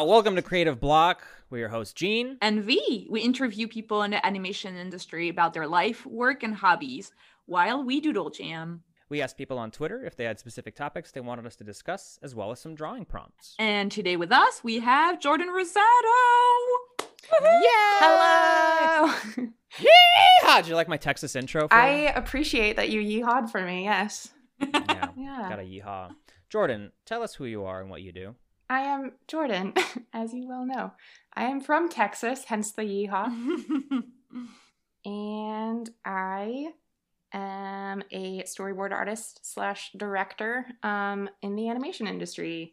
Uh, welcome to Creative Block. We're your host, Gene. And V. We interview people in the animation industry about their life, work, and hobbies while we doodle jam. We asked people on Twitter if they had specific topics they wanted us to discuss, as well as some drawing prompts. And today with us, we have Jordan Rosato. Yeah! Hello. Yeehaw! Did you like my Texas intro? For I you? appreciate that you yeehawed for me. Yes. yeah, Yeah. got a yeehaw. Jordan, tell us who you are and what you do. I am Jordan, as you well know. I am from Texas, hence the yeehaw. and I am a storyboard artist slash director um, in the animation industry.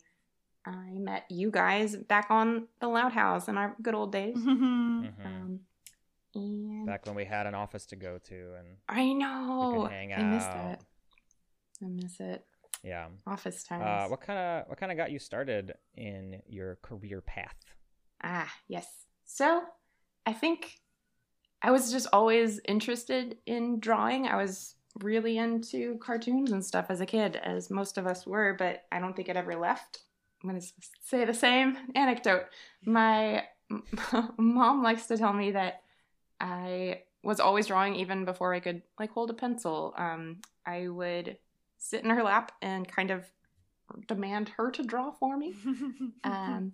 I met you guys back on the Loud House in our good old days. Mhm. Um, and Back when we had an office to go to, and I know. hang I miss out. it. I miss it. Yeah. Office times. Uh, what kind of what kind of got you started in your career path? Ah, yes. So, I think I was just always interested in drawing. I was really into cartoons and stuff as a kid, as most of us were, but I don't think it ever left. I'm going to say the same anecdote. My mom likes to tell me that I was always drawing even before I could like hold a pencil. Um, I would sit in her lap and kind of demand her to draw for me. Um,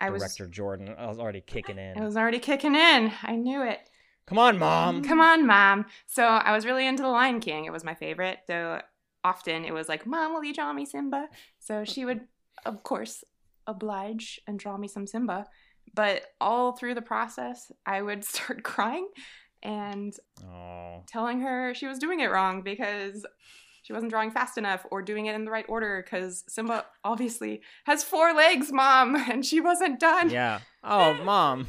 I was Director Jordan, I was already kicking in. I was already kicking in. I knew it. Come on, mom. Come on, mom. So I was really into The Lion King. It was my favorite. So often it was like, Mom, will you draw me Simba? So she would, of course, oblige and draw me some Simba. But all through the process, I would start crying and Oh, telling her she was doing it wrong because she wasn't drawing fast enough or doing it in the right order because Simba obviously has four legs, mom, and she wasn't done. yeah. Oh, mom.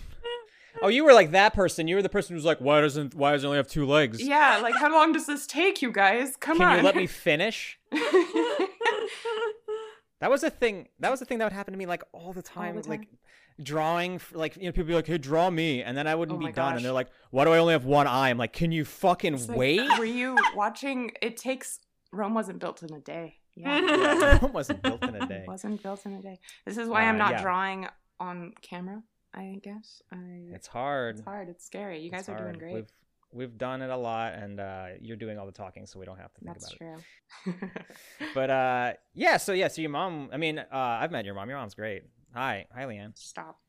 Oh, you were like that person. You were the person who's like, why doesn't why does it only have two legs? Yeah, like how long does this take, you guys? Come Can on. Can you let me finish? That was a thing. That was the thing that would happen to me like all the time. the time. Like drawing, like you know, people be like, "Hey, draw me," and then I wouldn't Oh be done, gosh. and they're like, "Why do I only have one eye?" I'm like, "Can you fucking like, wait?" Were you watching? It takes. Rome wasn't built in a day. Yeah. Rome wasn't built in a day. Wasn't built in a day. This is why Uh, I'm not yeah. drawing on camera, I guess. I, It's hard. it's hard. It's scary. You guys It's are doing great. We've we've done it a lot, and uh, you're doing all the talking, so we don't have to think about it. That's about true. it. But uh, yeah. So yeah. So your mom. I mean, uh, I've met your mom. Your mom's great. Hi, hi, Leanne. Stop.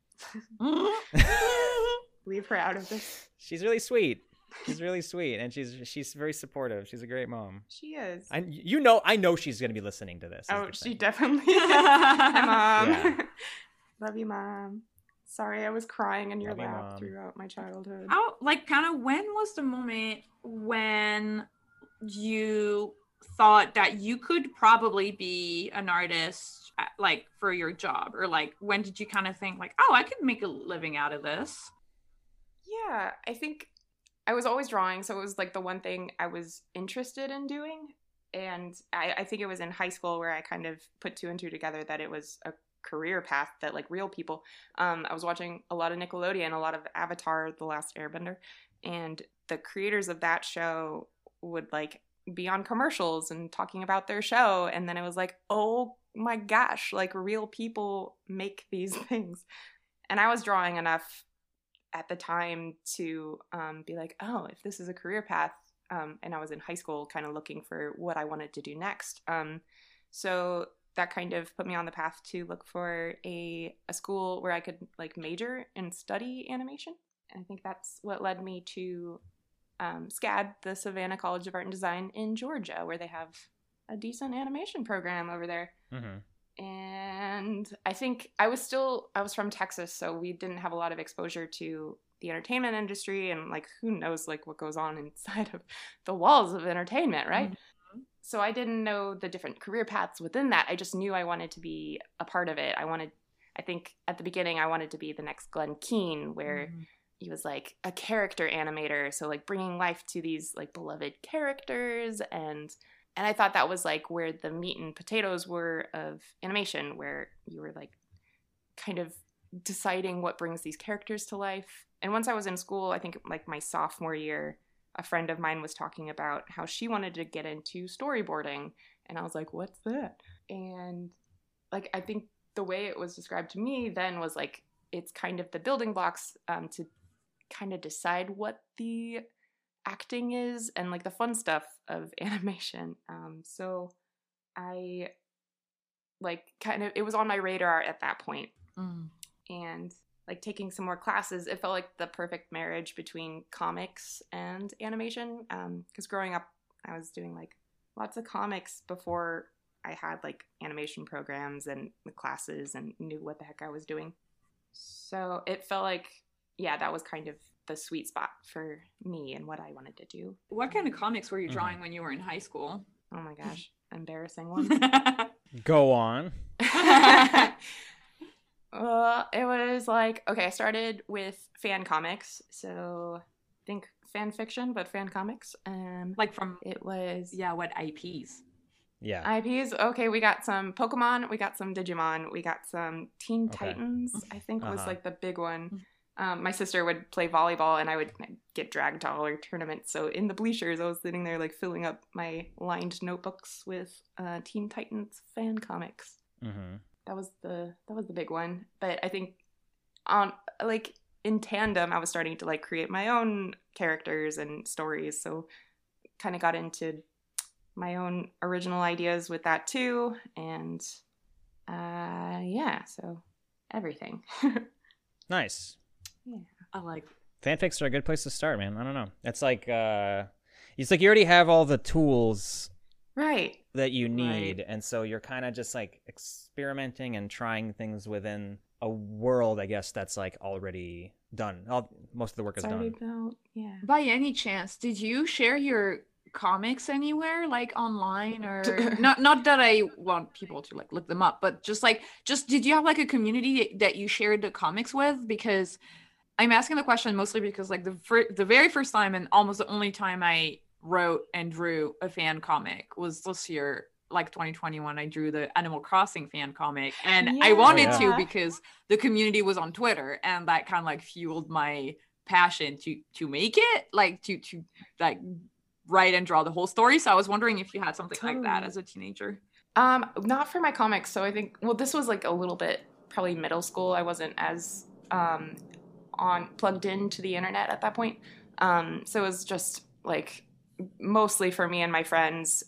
Leave her out of this. she's really sweet. She's really sweet, and she's she's very supportive. She's a great mom. She is. I you know I know she's gonna be listening to this. oh, she definitely is. Hi, mom. Yeah. Love you, mom. Sorry, I was crying in your Love lap Mom. throughout my childhood. How, like, kind of when was the moment when you thought that you could probably be an artist, uh, like, for your job? Or, like, when did you kind of think, like, oh, I could make a living out of this? Yeah, I think I was always drawing, so it was like the one thing I was interested in doing. And I, I think it was in high school where I kind of put two and two together that it was a career path that like real people. Um, I was watching a lot of Nickelodeon, a lot of Avatar: The Last Airbender, and the creators of that show would like be on commercials and talking about their show, and then it was like, oh my gosh, like real people make these things. And I was drawing enough at the time to um, be like, oh, if this is a career path, um, and I was in high school, kind of looking for what I wanted to do next. Um, so that kind of put me on the path to look for a a school where I could like major and study animation. And I think that's what led me to um, SCAD, the Savannah College of Art and Design in Georgia, where they have a decent animation program over there Mhm. And I think I was still I was from Texas, so we didn't have a lot of exposure to the entertainment industry and like who knows like what goes on inside of the walls of entertainment, right? Mhm. So I didn't know the different career paths within that. I just knew I wanted to be a part of it. I wanted I think at the beginning I wanted to be the next Glenn Keane where Mhm. he was like a character animator so like bringing life to these like beloved characters and and i thought that was like where the meat and potatoes were of animation where you were like kind of deciding what brings these characters to life. And once i was in school i think like my sophomore year a friend of mine was talking about how she wanted to get into storyboarding. And i was like what's that? And like i think the way it was described to me then was like it's kind of the building blocks um, to kind of decide what the acting is and like the fun stuff of animation. Um, so I like kind of it was on my radar at that point. Mm. and like taking some more classes it felt like the perfect marriage between comics and animation because growing up i was doing like lots of comics before i had like animation programs and the classes and knew what the heck i was doing so it felt like yeah that was kind of the sweet spot for me and what i wanted to do What kind of comics were you Mhm. drawing when you were in high school? oh my gosh embarrassing one Go on. uh, it was like okay. I started with fan comics, so think fan fiction, but fan comics. Um, like from it was yeah, what IPs? Yeah. IPs. Okay, we got some Pokemon, we got some Digimon, we got some Teen Okay. Titans. I think was Uh-huh. like the big one. Um, my sister would play volleyball, and I would get dragged to all her tournaments. So in the bleachers, I was sitting there like filling up my lined notebooks with uh, Teen Titans fan comics. hmm that was the that was the big one but i think on like in tandem i was starting to like create my own characters and stories so kind of got into my own original ideas with that too and uh yeah so everything Nice. I like Fanfics are a good place to start, man. I don't know. It's like uh it's like you already have all the tools right that you need and so you're kind of just like experimenting and trying things within a world i guess that's like already done all, most of the work is it's already done built yeah By any chance, did you share your comics anywhere, like online or not? Not that I want people to like look them up, but just like, just did you have like a community that you shared the comics with? Because I'm asking the question mostly because like the fir- the very first time and almost the only time I wrote and drew a fan comic was this year like 2021 i drew the animal crossing fan comic and i wanted Yeah. to because the community was on twitter and that kind of like fueled my passion to to make it like to to like write and draw the whole story so i was wondering if you had something like that as a teenager Um, not for my comics. So I think well, this was like a little bit probably middle school. I wasn't as um on plugged into the internet at that point. Um, so it was just like mostly for me and my friends.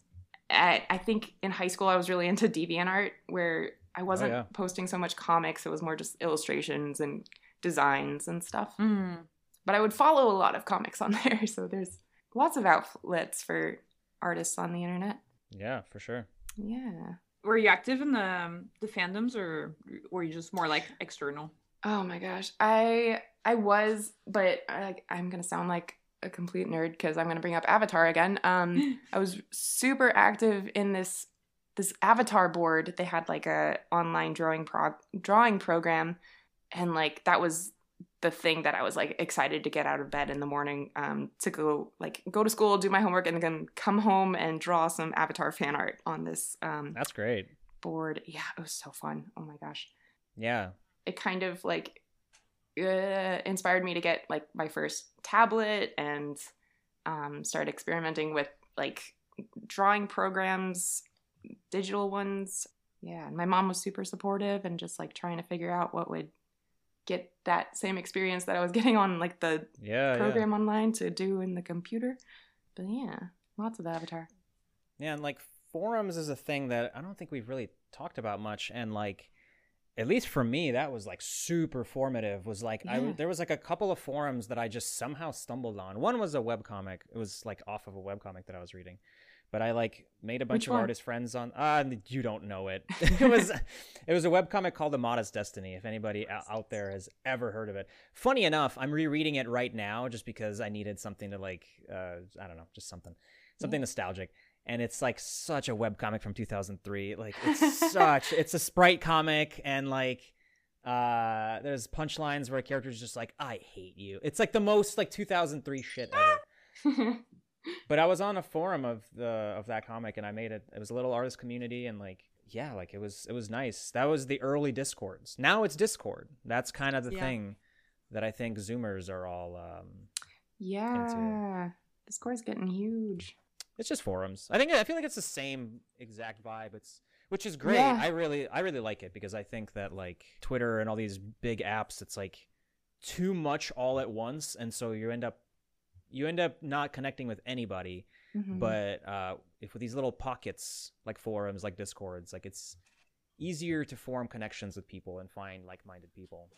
I, I think in high school I was really into DeviantArt, where I wasn't yeah. posting so much comics. It was more just illustrations and designs and stuff. Mm. But I would follow a lot of comics on there. So there's lots of outlets for artists on the internet. yeah for sure Yeah. were you active in the um, the fandoms or were you just more like external Oh my gosh, I I was, but I, I'm gonna sound like a complete nerd because I'm gonna bring up Avatar again. Um, I was super active in this this Avatar board. They had like a online drawing prog- drawing program, and like that was the thing that I was like excited to get out of bed in the morning um, to go like go to school, do my homework, and then come home and draw some Avatar fan art on this um, that's great board. Yeah, it was so fun. Oh my gosh yeah it kind of like uh, inspired me to get like my first tablet and um, start experimenting with like drawing programs, digital ones. Yeah, and my mom was super supportive and just like trying to figure out what would get that same experience that I was getting on like the yeah yeah. program online to do in the computer. But yeah, lots of Avatar. Yeah, and like forums is a thing that I don't think we've really talked about much. And like, at least for me, that was like super formative. Was like I there was like a couple of forums that I just somehow stumbled on. One was a webcomic. It was like off of a webcomic that I was reading. But I like made a bunch Which of one? artist friends on. Uh, you don't know it. it was it was a webcomic called The Modest Destiny. If anybody out there has ever heard of it, funny enough, I'm rereading it right now just because I needed something to like. Uh, I don't know, just something, something nostalgic and it's like such a web comic from 2003 like it's such it's a sprite comic and like uh there's punchlines where a character's just like i hate you. It's like the most like 2003 shit ever. But i was on a forum of the of that comic and i made it it was a little artist community and like yeah like it was it was nice. That was the early discords. Now it's discord. That's kind of the Yeah. thing that i think zoomers are all um yeah, Discord's getting huge. It's just forums. I think I feel like it's the same exact vibe. It's which is great. Yeah. I really I really like it because I think that like Twitter and all these big apps, it's like too much all at once, and so you end up you end up not connecting with anybody. Mhm. But uh, if with these little pockets like forums, like discords, like it's easier to form connections with people and find like-minded people.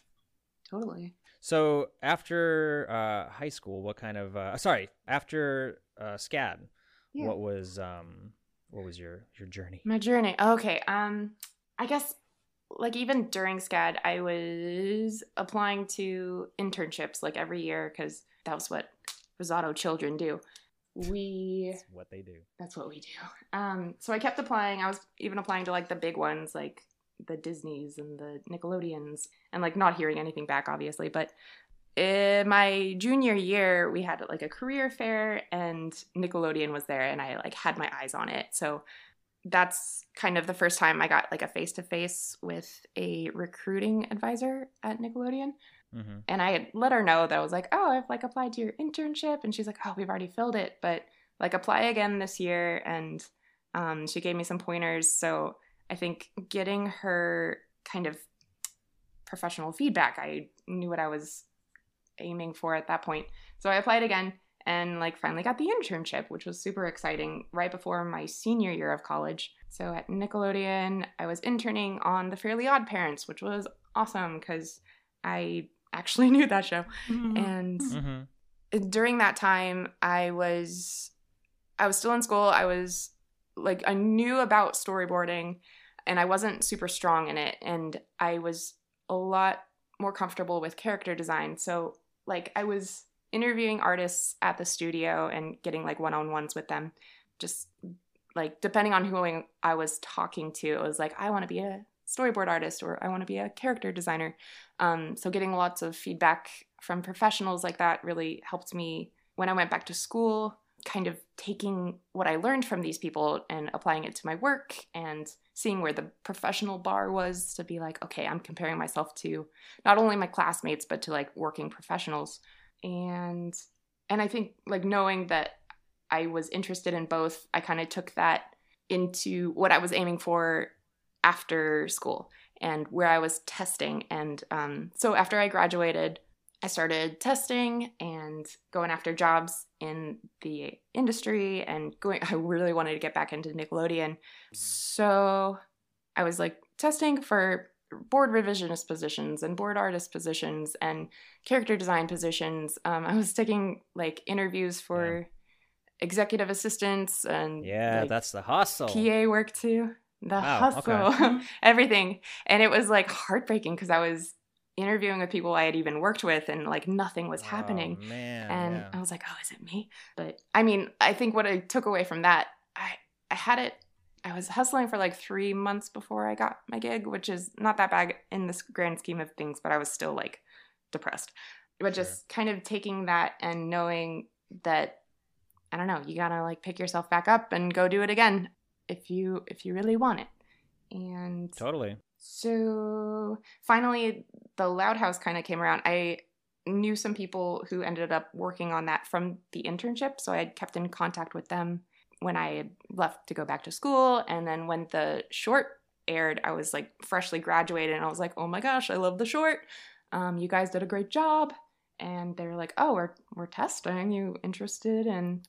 totally. So after uh, high school, what kind of uh, sorry after uh, SCAD, Yeah. what was um what was your your journey? My journey. Okay. Um, I guess like even during SCAD, I was applying to internships like every year because that was what Rosato children do. We That's what they do. that's what we do. Um, so I kept applying. I was even applying to like the big ones, like the Disneys and the Nickelodeons, and like not hearing anything back, obviously. But in my junior year, we had like a career fair, and Nickelodeon was there, and I like had my eyes on it. So that's kind of the first time I got like a face to face with a recruiting advisor at Nickelodeon Mm-hmm. and I had let her know that I was like, oh, I've like applied to your internship, and she's like, oh, we've already filled it, but like apply again this year, and um, she gave me some pointers. So I think getting her kind of professional feedback, I knew what I was aiming for at that point. So I applied again and like finally got the internship, which was super exciting right before my senior year of college. So at Nickelodeon, I was interning on The Fairly Odd Parents, which was awesome because I actually knew that show. And hmm during that time, I was I was still in school. I was like I knew about storyboarding and I wasn't super strong in it and I was a lot more comfortable with character design. So like I was interviewing artists at the studio and getting like one-on-ones with them just like depending on who I- was talking to it was like I want to be a storyboard artist or I want to be a character designer. Um, so getting lots of feedback from professionals like that really helped me when I went back to school, kind of taking what I learned from these people and applying it to my work and seeing where the professional bar was to be like, okay, I'm comparing myself to not only my classmates but to like working professionals. And and I think like knowing that I was interested in both, I kind of took that into what I was aiming for after school and where I was testing. And um, so after I graduated, I started testing and going after jobs in the industry and going. I really wanted to get back into Nickelodeon. So I was like testing for board revisionist positions and board artist positions and character design positions. Um, I was taking like interviews for executive assistants and Yeah, like, that's the hustle. PA work too. The Wow, hustle, okay. everything. And it was like heartbreaking because I was interviewing with people I had even worked with and like nothing was oh, happening. Oh, man, and yeah. I was like, oh, is it me? But I mean, I think what I took away from that, I, I had it, I was hustling for like three months before I got my gig, which is not that bad in this grand scheme of things, but I was still like depressed. But Sure. just kind of taking that and knowing that I don't know, you gotta like pick yourself back up and go do it again if you if you really want it. And totally. So finally, the Loud House kind of came around. I knew some people who ended up working on that from the internship, so I had kept in contact with them when I had left to go back to school. And then when the short aired, I was like freshly graduated, and I was like, "Oh my gosh, I love the short! Um, you guys did a great job." And they were like, "Oh, we're we're testing. You interested in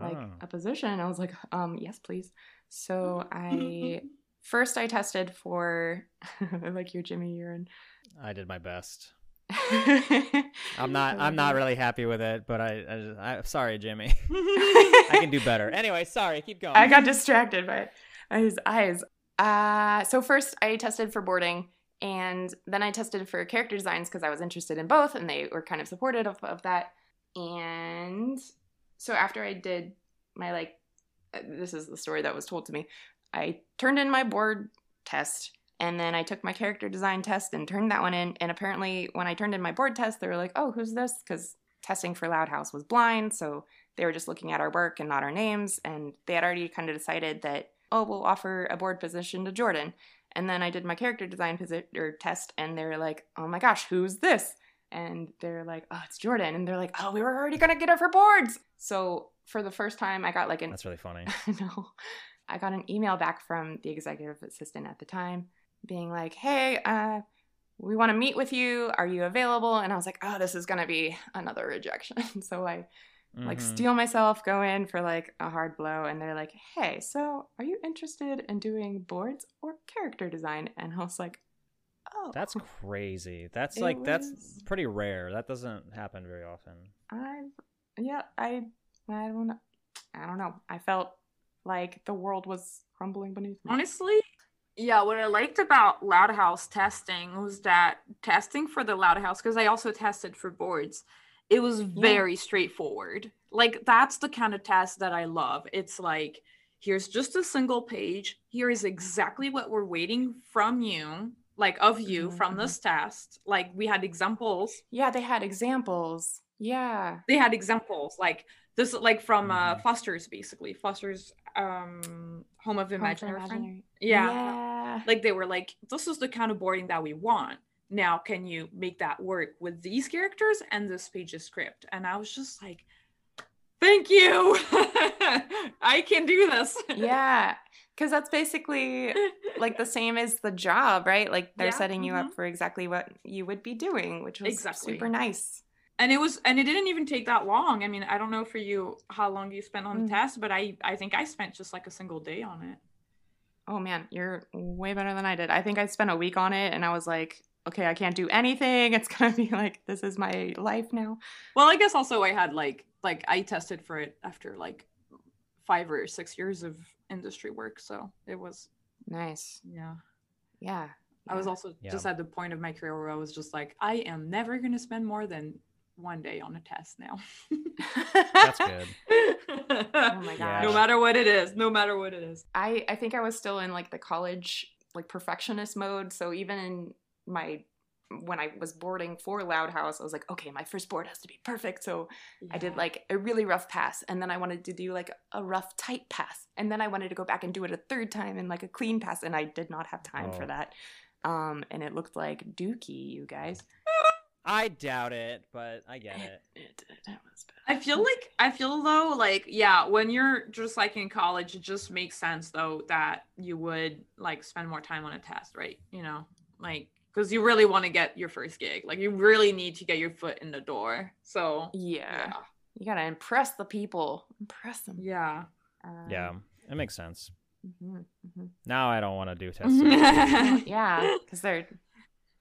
like Oh. a position?" I was like, "Um, yes, please." So I first I tested for like your Jimmy urine. I did my best. I'm not. I'm not really happy with it, but I. I, I sorry, Jimmy. I can do better. Anyway, sorry. Keep going. I got distracted by his eyes. Uh, so first I tested for boarding, and then I tested for character designs because I was interested in both, and they were kind of supportive of, of that. And so after I did my like, uh, this is the story that was told to me. I turned in my board test, and then I took my character design test and turned that one in. And apparently, when I turned in my board test, they were like, "Oh, who's this?" Because testing for Loud House was blind, so they were just looking at our work and not our names. And they had already kind of decided that, oh, we'll offer a board position to Jordan. And then I did my character design posi- or test, and they were like, "Oh my gosh, who's this?" And they're like, "Oh, it's Jordan." And they're like, "Oh, we were already gonna get her for boards." So for the first time, I got like an That's really funny. I know. I got an email back from the executive assistant at the time being like, hey, uh, we want to meet with you. Are you available? And I was like, oh, this is going to be another rejection. so I like Mhm. steel myself, go in for like a hard blow. And they're like, hey, so are you interested in doing boards or character design? And I was like, oh, That's crazy. That's It like that's pretty rare. That doesn't happen very often. I, yeah, I, I don't know. I don't know. I felt like the world was crumbling beneath me. Honestly, yeah, what I liked about Loud House testing was that testing for the Loud House, because I also tested for boards, it was very straightforward. Like, that's the kind of test that I love. It's like, here's just a single page. Here is exactly what we're waiting from you, like of you Mhm, from this test. Like, we had examples. Yeah, they had examples. Yeah. They had examples like this, like from uh, Mhm. Foster's, basically. Foster's um, Home of Home Imaginary Friend. Imaginary. Yeah. Yeah. like they were like this is the kind of boarding that we want now can you make that work with these characters and this page's script and i was just like thank you i can do this yeah. Because that's basically like the same as the job, right? Like they're Yeah, setting you mhm. up for exactly what you would be doing, which was Exactly. super nice. And it was and it didn't even take that long i mean i don't know for you how long you spent on the Mm. test but i i think i spent just like a single day on it Oh man, you're way better than I did. I think I spent a week on it and I was like, okay, I can't do anything. It's gonna be like this is my life now. well i guess also i had like like i tested for it after like five or six years of industry work so it was Nice. yeah Yeah. I was also Yeah. just at the point of my career where I was just like, I am never going to spend more than one day on a test now. That's good. Oh my Yeah. No matter what it is, no matter what it is. I I think I was still in like the college like perfectionist mode. So even in my when I was boarding for Loud House, I was like, okay, my first board has to be perfect. So I did like a really rough pass, and then I wanted to do like a rough tight pass, and then I wanted to go back and do it a third time in like a clean pass, and I did not have time for Oh. that. Um, and it looked like dookie, you guys. I doubt it, but I get it. It, it, it was bad. I feel like I feel though like yeah, when you're just like in college, it just makes sense though that you would like spend more time on a test, right? You know, like because you really want to get your first gig, like you really need to get your foot in the door. So yeah. you gotta impress the people, impress them. yeah, Um, Yeah, it makes sense. mhm, mhm. Now I don't want to do tests. yeah. yeah because they're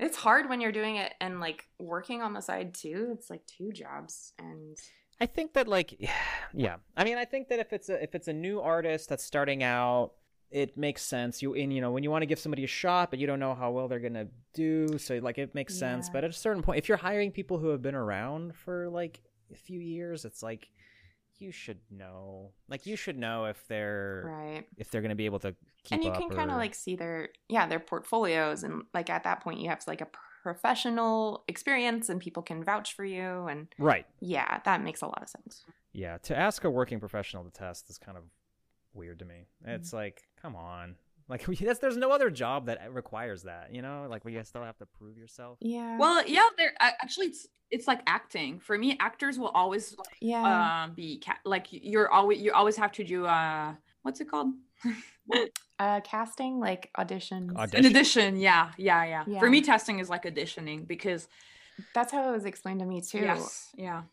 it's hard when you're doing it and like working on the side too it's like two jobs and I think that like yeah. I mean, I think that if it's a if it's a new artist that's starting out, it makes sense. You in you know when you want to give somebody a shot, but you don't know how well they're gonna do, so like it makes sense. But at a certain point, if you're hiring people who have been around for like a few years, it's like you should know. Like you should know if they're right if they're gonna be able to keep and you can kind of or- like see their yeah their portfolios and like at that point you have like a professional experience and people can vouch for you and right. yeah that makes a lot of sense Yeah, to ask a working professional to test is kind of weird to me. Mm. It's like, come on. Like that's, there's no other job that requires that, you know? Like where you still have to prove yourself. yeah Well, yeah, there actually it's it's like acting. For me, actors will always yeah um be ca- like you're always you always have to do uh what's it called? uh casting like auditions Aud- An audition. Yeah, yeah, yeah, Yeah. For me, testing is like auditioning because that's how it was explained to me too yes, yeah,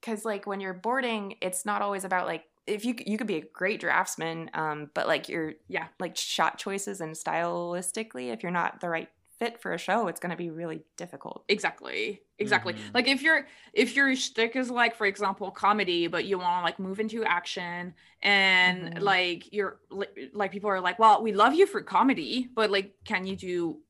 because like when you're boarding it's not always about like if you you could be a great draftsman um but like your Yeah. like shot choices and stylistically if you're not the right fit for a show it's going to be really difficult exactly, exactly. Mhm. Like if your if your shtick is like, for example, comedy, but you want to like move into action, and Mhm. like you're li- like people are like, well, we love you for comedy, but like, can you do?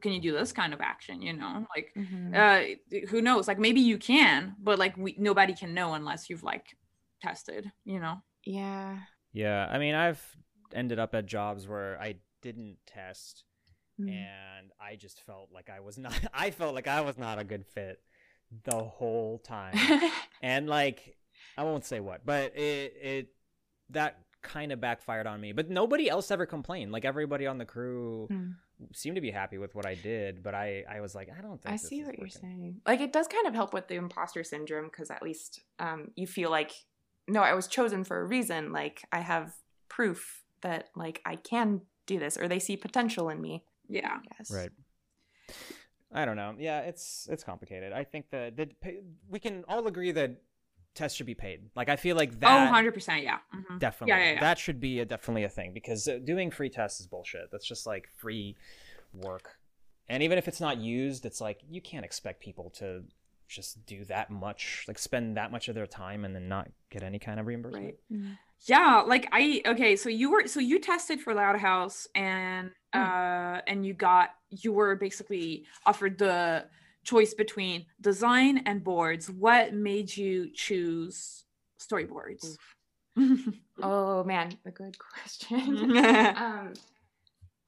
Can you do this kind of action? You know, like Mhm. uh who knows like maybe you can but like we nobody can know unless you've like tested you know yeah Yeah, I mean, I've ended up at jobs where I didn't test Mm. and I just felt like I was not I felt like I was not a good fit the whole time. and like I won't say what, but it it that kind of backfired on me. But nobody else ever complained. Like everybody on the crew Mm. seemed to be happy with what I did, but I I was like, I don't think I see is what you're saying. Like it does kind of help with the imposter syndrome because at least um, you feel like no, I was chosen for a reason. Like I have proof that like I can do this or they see potential in me. Yeah. I. Right. I don't know. Yeah, it's it's complicated. I think that that we can all agree that tests should be paid. Like I feel like that. oh, 100%. Yeah. Mhm. Definitely. Yeah, yeah, yeah. That should be a, definitely a thing because uh, doing free tests is bullshit. That's just like free work. And even if it's not used, it's like you can't expect people to just do that much, like spend that much of their time and then not get any kind of reimbursement. Right. Yeah, like I okay, so you were so you tested for Loud House and Hmm. uh and you got you were basically offered the choice between design and boards. What made you choose storyboards? Oh man, a good question. um,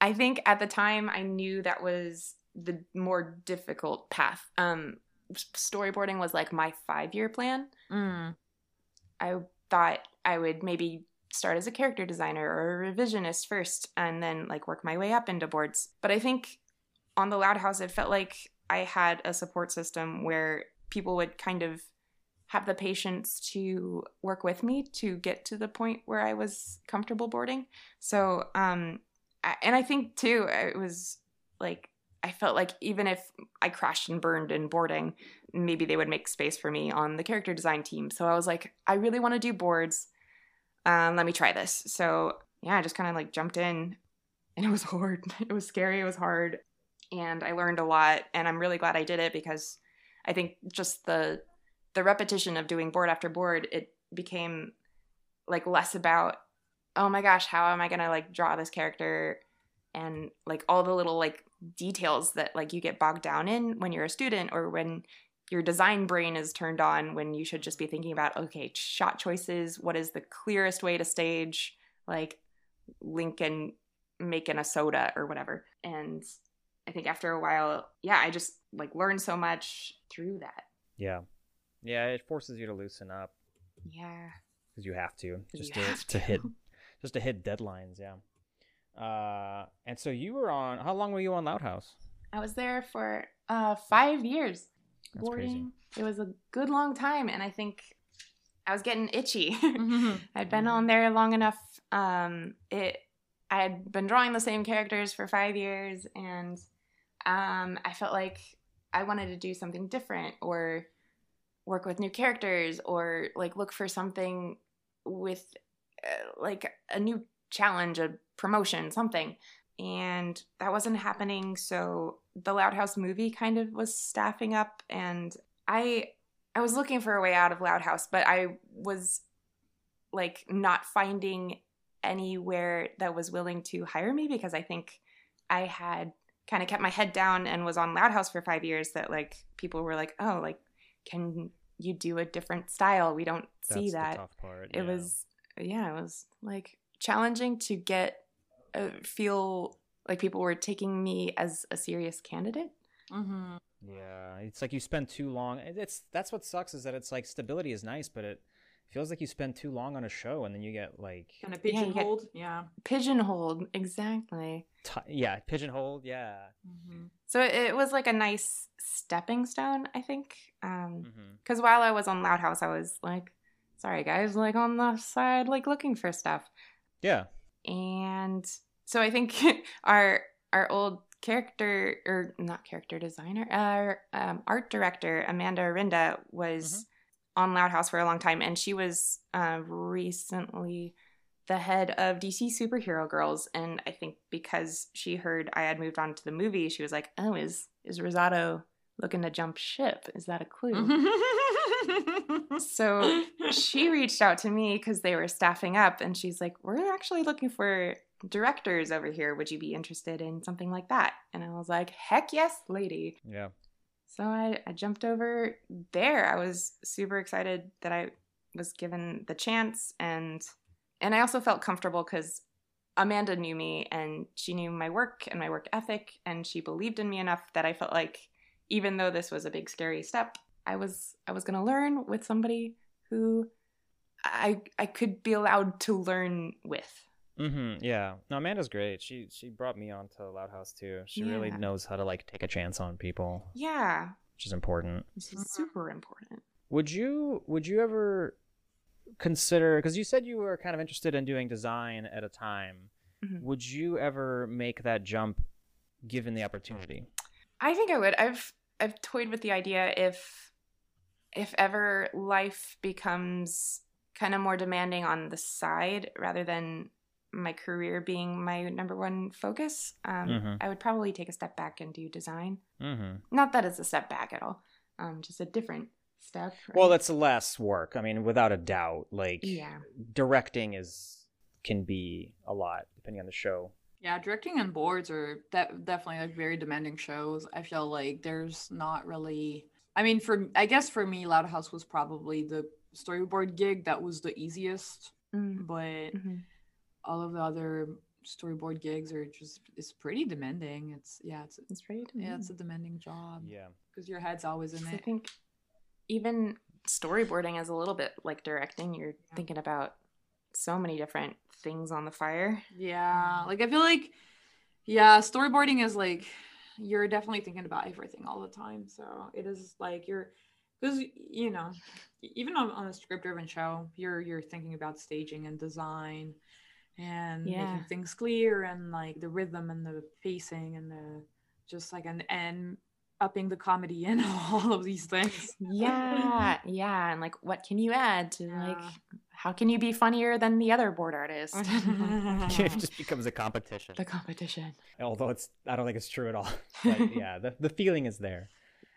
I think at the time I knew that was the more difficult path. Um, s- storyboarding was like my five year plan. Mm, I thought I would maybe start as a character designer or a revisionist first and then like work my way up into boards. But I think on the Loud House, it felt like I had a support system where people would kind of have the patience to work with me to get to the point where I was comfortable boarding. So, um, I- and I think too, it was like, I felt like even if I crashed and burned in boarding, maybe they would make space for me on the character design team. So I was like, I really want to do boards. Um, let me try this. So yeah, I just kind of like jumped in and it was hard. It was scary. It was hard. And I learned a lot. And I'm really glad I did it because I think just the the repetition of doing board after board, it became like less about, oh my gosh, how am I gonna like draw this character and like all the little like details that like you get bogged down in when you're a student or when your design brain is turned on when you should just be thinking about okay shot choices what is the clearest way to stage like lincoln making a soda or whatever and i think after a while yeah i just like learned so much through that Yeah. Yeah, it forces you to loosen up yeah because you have to just to, to to. hit just to hit deadlines. Yeah. Uh, and so you were on. How long were you on Loud House? i was there for uh five years That's crazy. it was a good long time and i think i was getting itchy Mhm. I'd been on there long enough. Um, it I had been drawing the same characters for five years, and um, I felt like I wanted to do something different, or work with new characters, or like look for something with uh, like a new challenge, a promotion, something. And that wasn't happening. So the Loud House movie kind of was staffing up, and I I was looking for a way out of Loud House, but I was like not finding anywhere that was willing to hire me because I think I had kind of kept my head down and was on Loud House for five years that like people were like, oh, like, can you do a different style? We don't see That's that. the tough part. It yeah. was, yeah, it was like challenging to get, feel like people were taking me as a serious candidate. Mhm. Yeah, it's like you spend too long. It's that's what sucks is that it's like stability is nice, but it feels like you spend too long on a show and then you get like Kind of Yeah, you pigeonholed. Yeah. Pigeonholed, exactly. t- yeah pigeonholed. Yeah. Mhm. So it was like a nice stepping stone, I think. Um, hmm because while I was on Loud House, I was like, sorry guys, like on the side, like looking for stuff. Yeah. And so I think our our old character or not character designer, our um, art director Amanda Rynda was on Loud House for a long time, and she was uh, recently the head of DC Superhero Girls. And I think because she heard I had moved on to the movie, she was like, "Oh, is is Rosato looking to jump ship? Is that a clue?" So she reached out to me because they were staffing up and she's like we're actually looking for directors over here. Would you be interested in something like that? And i was like heck yes lady. Yeah. so i, I jumped over there. I was super excited that i was given the chance and and i also felt comfortable because amanda knew me and she knew my work and my work ethic and she believed in me enough that i felt like even though this was a big scary step i was i was going to learn with somebody who i i could be allowed to learn with Mm-hmm. Yeah. No, Amanda's great. She she brought me on to Loud House too. She really knows how to like take a chance on people, yeah which is important. this is super important Would you would you ever consider because you said you were kind of interested in doing design at a time. Mhm. Would you ever make that jump given the opportunity? I think I would. I've I've toyed with the idea if if ever life becomes kind of more demanding on the side rather than my career being my number one focus, um, Mhm. I would probably take a step back and do design. Mm-hmm. Not that it's a step back at all, um, just a different step. Well, right? that's less work. I mean, without a doubt. Like, yeah, directing is can be a lot depending on the show. Yeah, directing and boards are de- definitely like very demanding shows. I feel like there's not really. I mean, for I guess for me, Loud House was probably the storyboard gig that was the easiest, Mm, but mhm. all of the other storyboard gigs are just it's pretty demanding. It's yeah, it's it's pretty. yeah, it's a demanding job Yeah. because your head's always in So I it. think even storyboarding is a little bit like directing. You're Yeah. thinking about so many different things on the fire. Yeah, like I feel like yeah, storyboarding is like you're definitely thinking about everything all the time. So it is like you're because you know even on, on a script driven show, you're you're thinking about staging and design and Yeah. making things clear and like the rhythm and the pacing and the just like and and upping the comedy and all of these things. Yeah, yeah, and like, what can you add to like? Yeah. How can you be funnier than the other board artist? it just becomes a competition. the competition. Although it's, I don't think it's true at all. But yeah, the the feeling is there.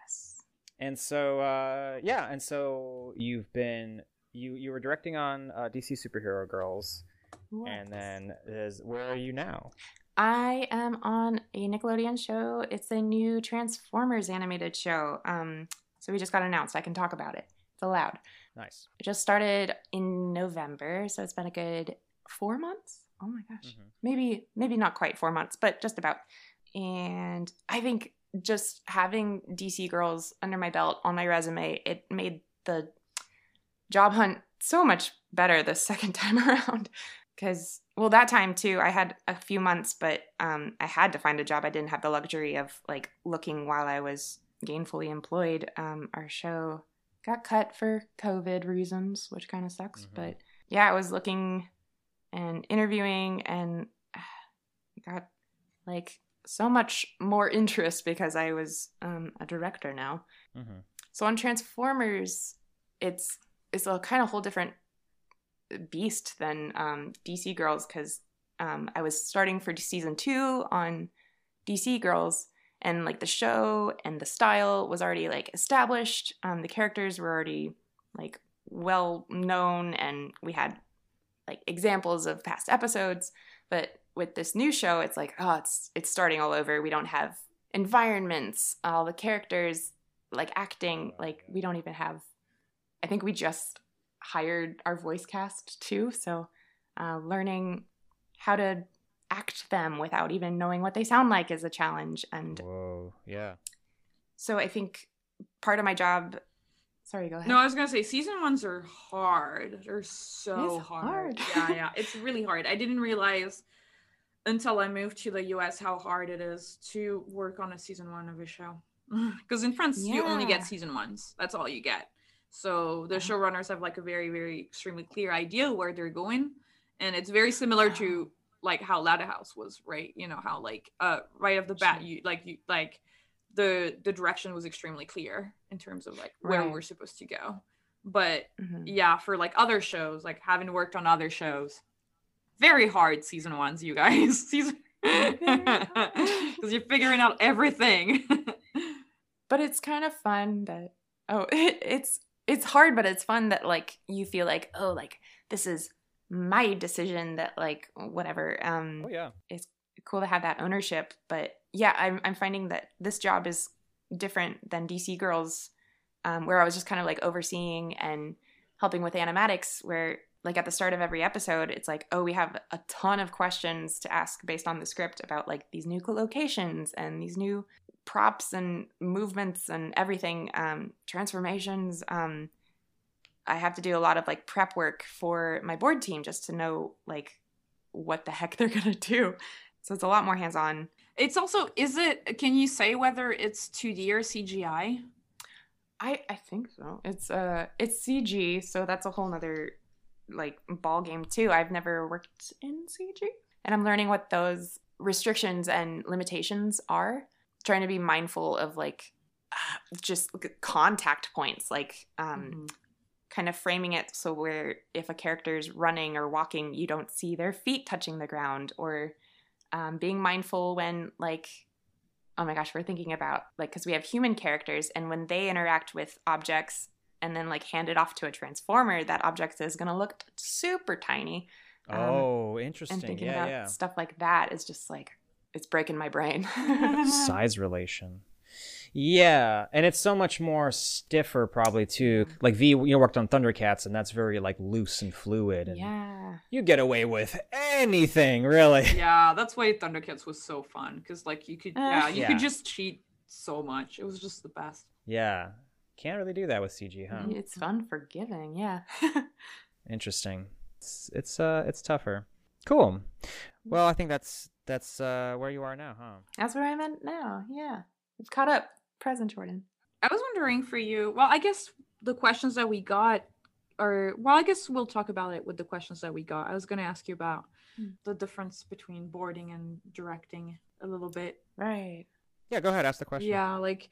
Yes. And so, uh, yeah, and so you've been you you were directing on uh, DC Superhero Girls, and then is where are you now? I am on a Nickelodeon show. It's a new Transformers animated show. Um, so we just got announced. I can talk about it. It's allowed. Nice. It just started in November, so it's been a good four months. Oh my gosh, Mhm. maybe maybe not quite four months, but just about. And I think just having DC Girls under my belt on my resume, it made the job hunt so much better the second time around. Because well, that time too, I had a few months, but um, I had to find a job. I didn't have the luxury of like looking while I was gainfully employed. Um, our show got cut for COVID reasons, which kind of sucks. Mhm. But yeah, I was looking and interviewing and got like so much more interest because I was um, a director now. Mm-hmm. So on Transformers, it's it's a kind of whole different beast than um, DC Girls because um, I was starting for season two on DC Girls, and like the show and the style was already like established. Um, the characters were already like well known, and we had like examples of past episodes. But with this new show, it's like oh, it's it's starting all over. We don't have environments, all the characters like acting like we don't even have i think we just hired our voice cast too so uh, learning how to act them without even knowing what they sound like is a challenge and Whoa. Yeah. so i think part of my job sorry go ahead No, I was gonna say season ones are hard. They're so It's hard. hard. yeah, yeah. It's really hard. I didn't realize until I moved to the US how hard it is to work on a season one of a show. Because in France you only get season ones. That's all you get. So the Uh-huh. showrunners have like a very, very extremely clear idea where they're going. And it's very similar to like how Loud House was, right? You know, how like uh right off the bat you like you like the the direction was extremely clear in terms of like where Right. we're supposed to go. But Mhm. yeah, for like other shows, like having worked on other shows, very hard season ones, you guys. Season because you're figuring out everything. but it's kind of fun that oh it's it's hard but it's fun that like you feel like oh like this is my decision that like whatever um Oh yeah. It's cool to have that ownership. But yeah, I'm I'm finding that this job is different than DC Girls, um, where I was just kind of like overseeing and helping with animatics. Where like at the start of every episode, it's like, oh, we have a ton of questions to ask based on the script about like these new locations and these new props and movements and everything, um, transformations. Um, I have to do a lot of like prep work for my board team just to know like what the heck they're gonna do. So it's a lot more hands on. it's also is it can you say whether it's 2D or CGI? I I think so. It's uh it's CG, so that's a whole nother like ball game too. I've never worked in CG, and I'm learning what those restrictions and limitations are. Trying to be mindful of like just contact points, like um, Mhm. Kind of framing it so where if a character's running or walking, you don't see their feet touching the ground, or um, being mindful when like oh my gosh we're thinking about like because we have human characters and when they interact with objects and then like hand it off to a transformer that object is going to look super tiny Um, Oh, interesting. and thinking yeah, about yeah. stuff like that is just like it's breaking my brain Size relation. Yeah, and it's so much more stiffer, probably too. Like V, you know, worked on Thundercats, and that's very like loose and fluid, and yeah you get away with anything, really. Yeah, that's why Thundercats was so fun because like you could, Uh, yeah, you Yeah. could just cheat so much. It was just the best. Yeah, can't really do that with CG, huh? it's fun forgiving yeah Interesting. It's it's uh it's tougher. Cool. Well, I think that's that's uh where you are now, huh? that's where i'm at now yeah we've caught up present jordan I was wondering for you. Well, I guess the questions that we got are well. I guess we'll talk about it with the questions that we got. I was going to ask you about Hmm. the difference between boarding and directing a little bit. right Yeah, go ahead. Ask the question. Yeah, like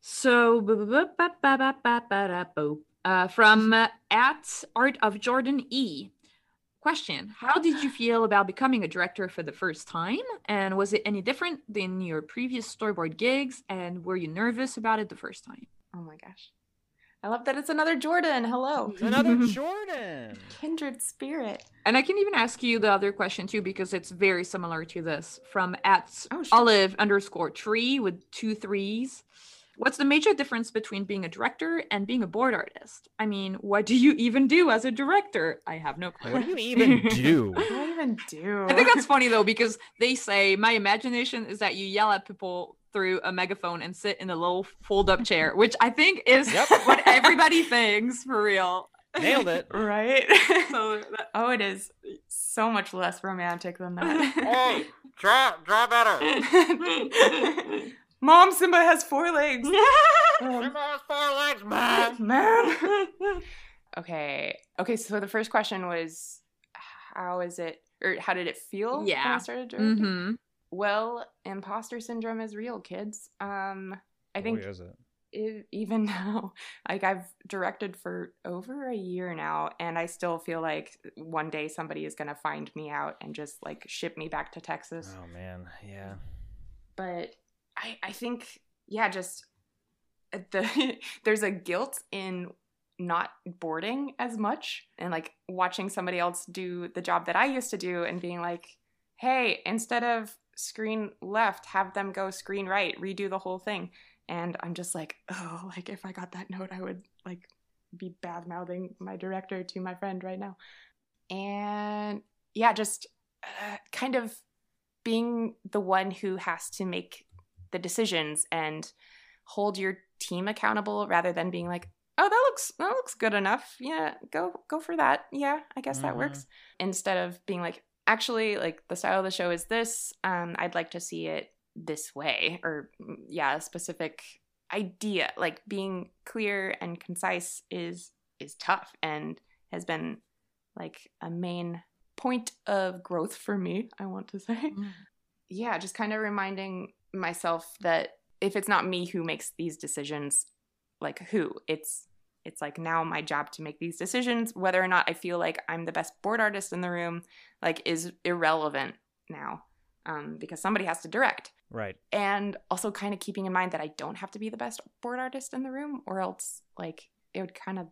so. Uh, from uh, at Art of Jordan E. Question: How did you feel about becoming a director for the first time, and was it any different than your previous storyboard gigs? And were you nervous about it the first time? oh my gosh i love that it's another jordan hello Another Jordan. kindred spirit And I can even ask you the other question too, because it's very similar to this from at Oh, sure. olive underscore tree with two threes. What's the major difference between being a director and being a board artist? I mean, what do you even do as a director? I have no clue. What do you even do? What do I even do? I think that's funny though, because they say my imagination is that you yell at people through a megaphone and sit in a little fold up chair, which I think is Yep. what everybody thinks for real. Nailed it. right. So that, oh, it is so much less romantic than that. Hey, draw, draw better. Mom, Simba has four legs. Um, has four legs, man. Man. okay. Okay. So the first question was, how is it, or how did it feel? When Yeah. I started directing? hmm Well, imposter syndrome is real, kids. Um, I think Boy, is it. e- even now, like I've directed for over a year now, and I still feel like one day somebody is gonna find me out and just like ship me back to Texas. Oh man, yeah. But I, I think, yeah, just uh, the there's a guilt in not boarding as much and like watching somebody else do the job that I used to do and being like, hey, instead of screen left, have them go screen right, redo the whole thing. And I'm just like, oh, like if I got that note, I would like be bad mouthing my director to my friend right now. And yeah, just uh, kind of being the one who has to make the decisions and hold your team accountable rather than being like, oh, that looks that looks good enough. Yeah, go go for that. Yeah, I guess that Mhm. works. Instead of being like, actually, like the style of the show is this. Um, I'd like to see it this way, or mm, yeah, a specific idea. Like being clear and concise is is tough and has been like a main point of growth for me. I want to say yeah, just kind of reminding myself that if it's not me who makes these decisions, like who? It's it's like now my job to make these decisions. Whether or not I feel like I'm the best board artist in the room, like is irrelevant now, um, because somebody has to direct. Right. And also kind of keeping in mind that I don't have to be the best board artist in the room, or else like it would kind of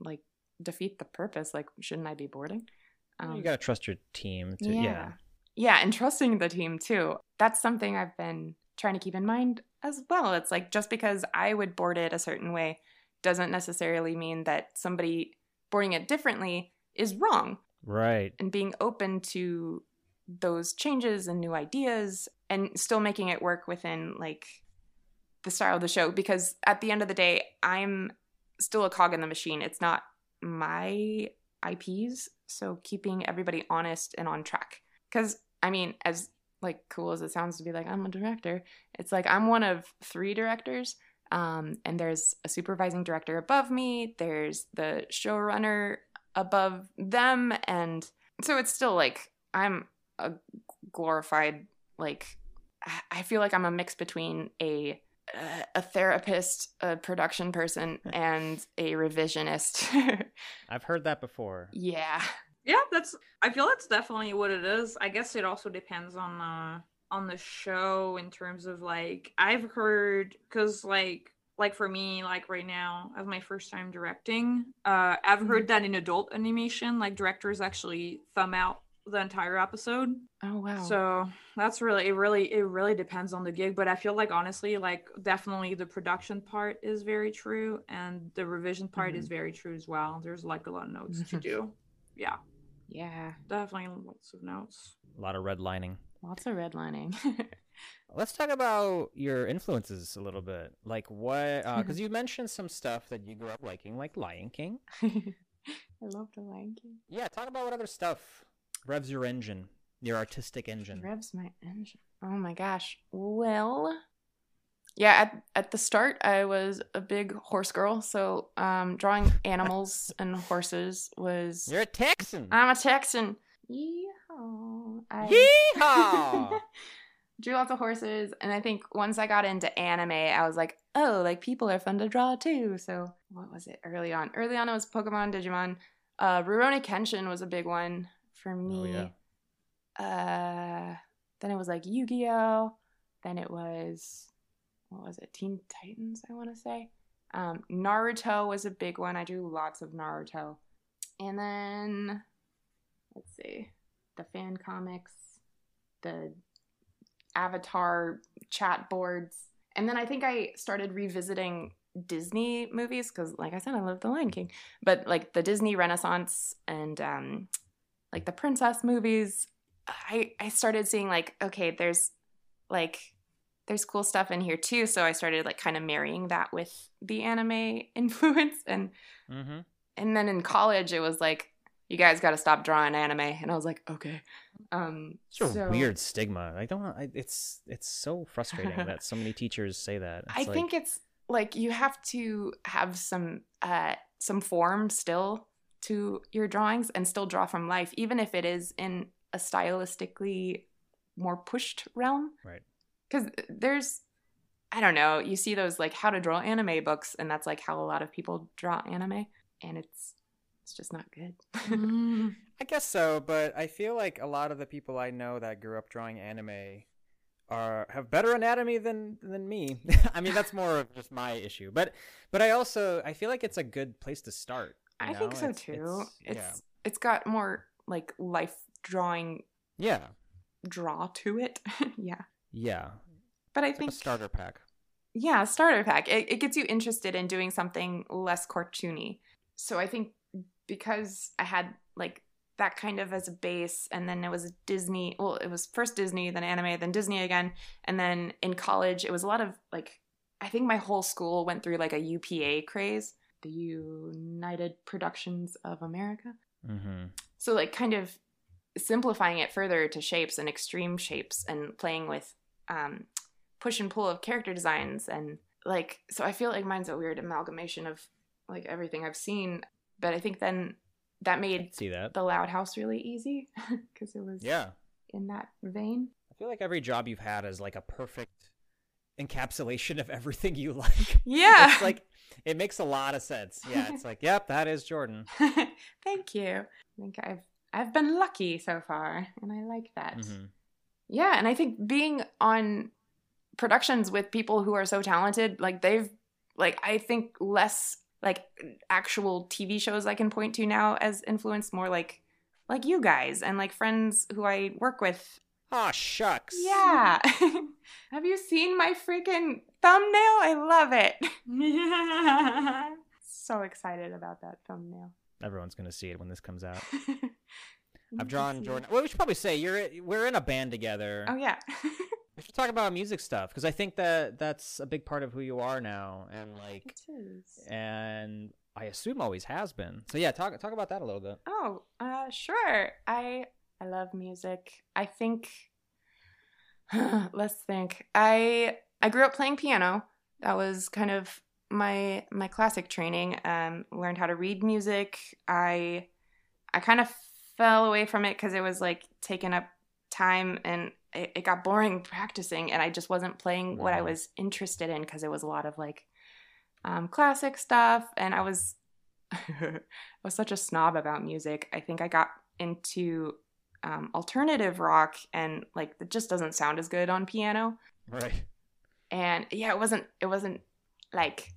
like defeat the purpose. Like, shouldn't I be boarding? Um, you gotta trust your team. To, yeah. yeah, and trusting the team too. That's something I've been trying to keep in mind as well. It's like just because I would board it a certain way doesn't necessarily mean that somebody boarding it differently is wrong. Right. And being open to those changes and new ideas and still making it work within like the style of the show because at the end of the day, I'm still a cog in the machine. It's not my IPs, so keeping everybody honest and on track. Cuz I mean, as like cool as it sounds to be like I'm a director, it's like I'm one of 3 directors. Um, and there's a supervising director above me, there's the showrunner above them and so it's still like I'm a glorified like I- feel like I'm a mix between a a therapist, a production person, and a revisionist. I've heard that before. yeah. Yeah, that's. I feel that's definitely what it is. I guess it also depends on uh on the show in terms of like I've heard because like like for me like right now as my first time directing, uh I've heard that in adult animation like directors actually thumb out the entire episode. Oh wow. So that's really it really it really depends on the gig, but I feel like honestly like definitely the production part is very true and the revision part is very true as well. There's like a lot of notes to do. Yeah, yeah. definitely lots of notes. A lot of redlining. Lots of redlining. Let's talk about your influences a little bit. Like what? Uh, because you mentioned some stuff that you grew up liking, like Lion King. I love the Lion King. Yeah, talk about what other stuff revs your engine, your artistic engine. Revs my engine. Oh my gosh. Well, yeah. At at the start, I was a big horse girl, so um, drawing animals and horses was. You're a Texan. I'm a Texan. Yeehaw. I Yeehaw! drew lots of horses, and I think once I got into anime, I was like, oh, like people are fun to draw too. So what was it early on? Early on, it was Pokemon, Digimon. Uh, Rurouni Kenshin was a big one for me. Oh, yeah. Uh, then it was like Yu Gi Oh. Then it was what was it? Teen Titans, I want to say. Um, Naruto was a big one. I drew lots of Naruto. And then let's see, the fan comics, the Avatar chat boards, and then I think I started revisiting Disney movies because, like I said, I love The Lion King. But like the Disney Renaissance and um, like the princess movies, I I started seeing like okay, there's like there's cool stuff in here too. So I started like kind of marrying that with the anime influence and mm-hmm. and then in college it was like you guys got to stop drawing anime and i was like okay um It's a so- weird stigma. I don't. I, it's it's so frustrating that so many teachers say that. It's i like, think it's like you have to have some uh some form still to your drawings and still draw from life even if it is in a stylistically more pushed realm Right. Because there's i don't know you see those like how to draw anime books and that's like how a lot of people draw anime and it's it's just not good Mm. I guess so, but I feel like a lot of the people I know that grew up drawing anime are have better anatomy than than me. I mean, that's more of just my issue. But but I also I feel like it's a good place to start. you I think so It's- too. It's yeah. it's got more like life drawing Yeah. draw to it. yeah. Yeah. But I think a starter pack. yeah, starter pack. It, it gets you interested in doing something less cartoony. So I think because I had like that kind of as a base and then it was Disney, well, it was first Disney, then anime, then Disney again, and then in college it was a lot of like I think my whole school went through like a UPA craze, the United Productions of America. Mm-hmm. So like kind of simplifying it further to shapes and extreme shapes and playing with um, push and pull of character designs and like so I feel like mine's a weird amalgamation of like everything I've seen, but I think then that made See that? the Loud House really easy because it was Yeah. in that vein. I feel like every job you've had is like a perfect encapsulation of everything you like. Yeah. It's like it makes a lot of sense. Yeah, it's like, yep, that is Jordan. Thank you. I think I've I've been lucky so far, and I like that. Mhm. Yeah, and I think being on productions with people who are so talented, like they've like I think less like actual TV shows I can point to now as influenced more like like you guys and like friends who I work with. Oh shucks. Yeah. Have you seen my freaking thumbnail? I love it. So excited about that thumbnail. Everyone's gonna see it when this comes out. I've drawn Jordan. Well, we should probably say you're we're in a band together. Oh yeah. We should talk about music stuff because I think that that's a big part of who you are now, and like, it is. and I assume always has been. So yeah, talk talk about that a little bit. Oh, uh, sure. I I love music. I think. let's think. I I grew up playing piano. That was kind of my my classic training. Um, learned how to read music. I I kind of fell away from it because it was like taking up time and it, it got boring practicing and I just wasn't playing what I was interested in because it was a lot of like um, classic stuff and I was I was such a snob about music. I think I got into um, alternative rock and like it just doesn't sound as good on piano Right. and yeah it wasn't it wasn't like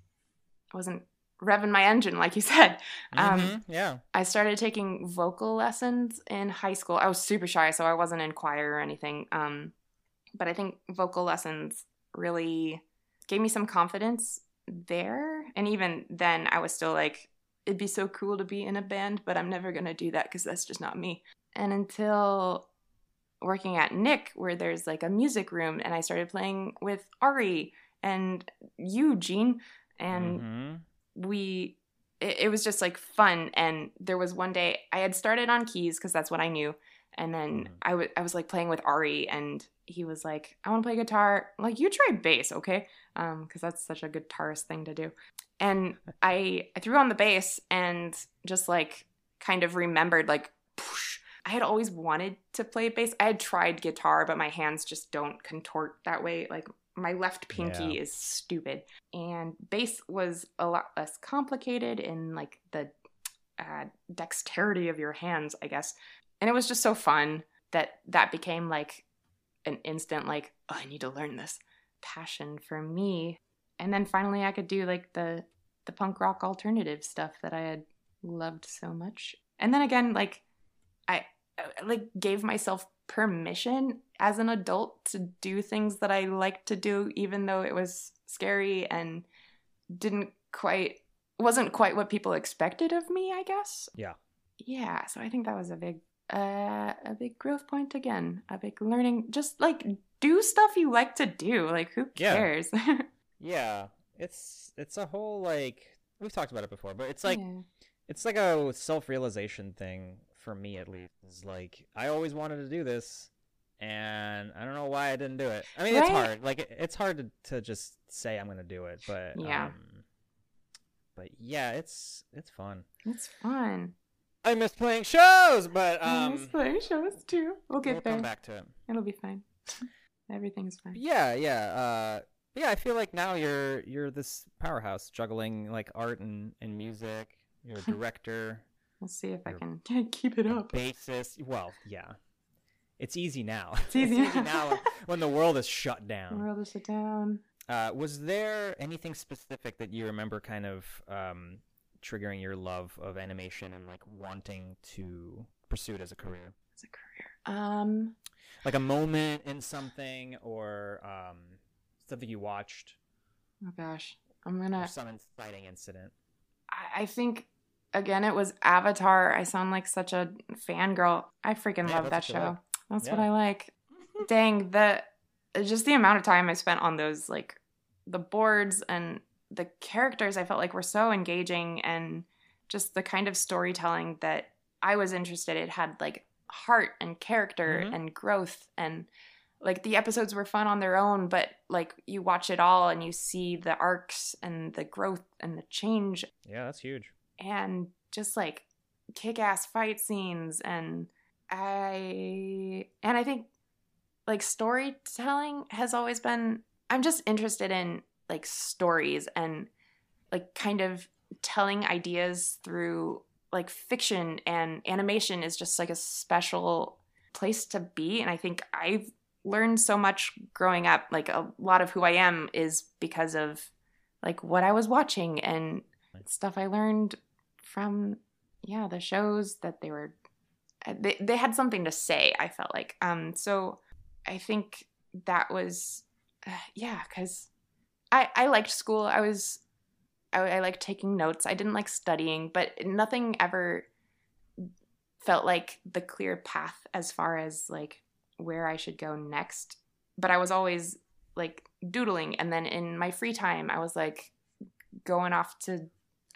it wasn't revving my engine like you said Um, Mhm, yeah. I started taking vocal lessons in high school. I was super shy, so I wasn't in choir or anything. Um, but I think vocal lessons really gave me some confidence there. And even then, I was still like, it'd be so cool to be in a band, but I'm never going to do that because that's just not me. And until working at Nick, where there's like a music room, and I started playing with Ari and you, Gene, and Mhm. we it, it was just like fun. And there was one day i had started on keys because that's what i knew. And then Mhm. I wa- I was like playing with ari and he was like i want to play guitar. I'm like you try bass okay? Um because that's such a guitarist thing to do. And i i threw on the bass and just like kind of remembered like poosh, i had always wanted to play bass. I had tried guitar but my hands just don't contort that way like my left pinky Yeah. is stupid. And bass was a lot less complicated in like the uh, dexterity of your hands i guess. And it was just so fun that that became like an instant like oh, i need to learn this passion for me. And then finally i could do like the the punk rock alternative stuff that i had loved so much. And then again like like gave myself permission as an adult to do things that i liked to do even though it was scary and didn't quite wasn't quite what people expected of me i guess Yeah. yeah so i think that was a big uh, a big growth point again a big learning just like do stuff you like to do like who Yeah. cares Yeah. It's it's a whole like we've talked about it before, but it's like Yeah. it's like a self-realization thing for me at least. Is like I always wanted to do this and I don't know why I didn't do it. I mean, it's hard. Like it- it's hard to, to just say I'm going to do it, but Yeah. um, but yeah, it's it's fun. it's fun I miss playing shows, but um, I um miss playing shows too we'll get we'll there come back to it. it'll be fine everything's fine Yeah, yeah. Uh yeah, I feel like now you're you're this powerhouse juggling like art and, and music. You're a director, we'll see if i can keep it up Basis. Well, yeah. It's easy now. It's easy now. now when the world is shut the down. world is shut down Uh, was there anything specific that you remember kind of um, triggering your love of animation and like wanting to pursue it as a career? as a career um Like a moment in something or um, something you watched oh gosh i'm gonna or some inciting incident. I, I think again it was Avatar. I sound like such a fangirl. I freaking Yeah, love that that's what you show. like. That's what I like. Dang, the just the amount of time I spent on those like the boards and the characters I felt like were so engaging and just the kind of storytelling that I was interested in had like heart and character Mhm. and growth and like the episodes were fun on their own but like you watch it all and you see the arcs and the growth and the change Yeah, that's huge. And just like kick-ass fight scenes and i and i think like storytelling has always been i'm just interested in like stories and like kind of telling ideas through like fiction and animation is just like a special place to be and i think i've learned so much growing up. Like a lot of who i am is because of like what i was watching and stuff i learned from yeah the shows that they were uh, they, they had something to say i felt like. Um so i think that was uh, yeah because i i liked school. I was I, I liked taking notes. I didn't like studying but nothing ever felt like the clear path as far as like where i should go next. But i was always like doodling. And then in my free time i was like going off to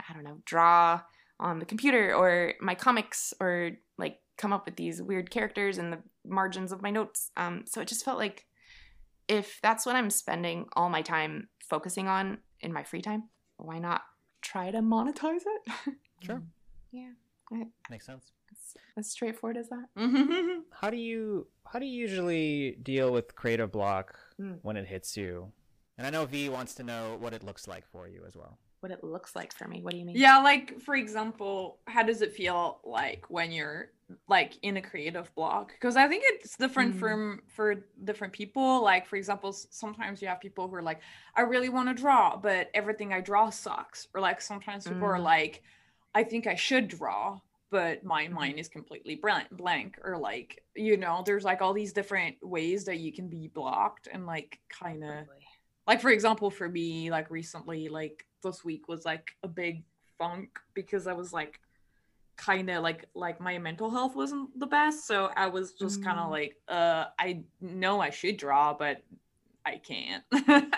i don't know draw on the computer or my comics or like come up with these weird characters in the margins of my notes. Um, so it just felt like if that's what I'm spending all my time focusing on in my free time, why not try to monetize it? Sure. yeah, Makes sense. It's as straightforward as that. How do you how do you usually deal with creative block Mm. when it hits you? And I know V wants to know what it looks like for you as well. What it looks like for me. What do you mean? yeah, like for example, how does it feel like when you're like in a creative block? Because I think it's different Mm. from for different people. Like for example, sometimes you have people who are like, I really want to draw, but everything I draw sucks. Or like sometimes people are Mm. like, I think I should draw, but my mind is completely blank or like you know there's like all these different ways that you can be blocked and like kind of like for example for me like recently like this week was like a big funk because i was like kind of like like my mental health wasn't the best so i was just kind of Mm. like uh i know i should draw but i can't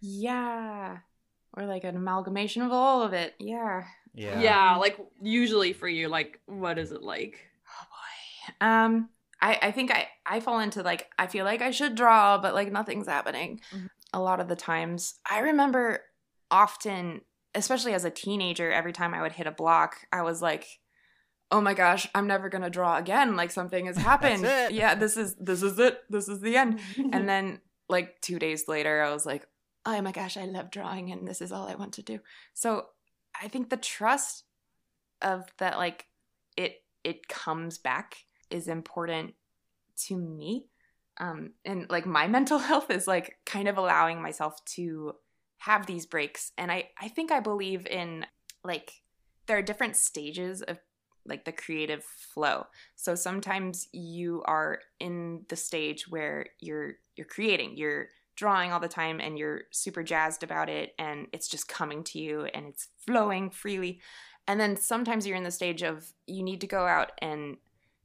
Yeah. Or like an amalgamation of all of it. Yeah. Yeah. yeah. like usually for you like what is it like Oh boy. Um, I I think I I fall into like I feel like I should draw, but like nothing's happening. Mhm. A lot of the times, I remember often, especially as a teenager, every time I would hit a block, I was like. Oh my gosh, I'm never gonna draw again. Like something has happened. Yeah, this is this is it. This is the end. And then like 2 days later I was like, "Oh my gosh, I love drawing and this is all I want to do." So, I think the trust of that like it it comes back is important to me. Um and like my mental health is like kind of allowing myself to have these breaks and I I think I believe in like there are different stages of like the creative flow. So sometimes you are in the stage where you're you're creating, you're drawing all the time and you're super jazzed about it and it's just coming to you and it's flowing freely. And then sometimes you're in the stage of you need to go out and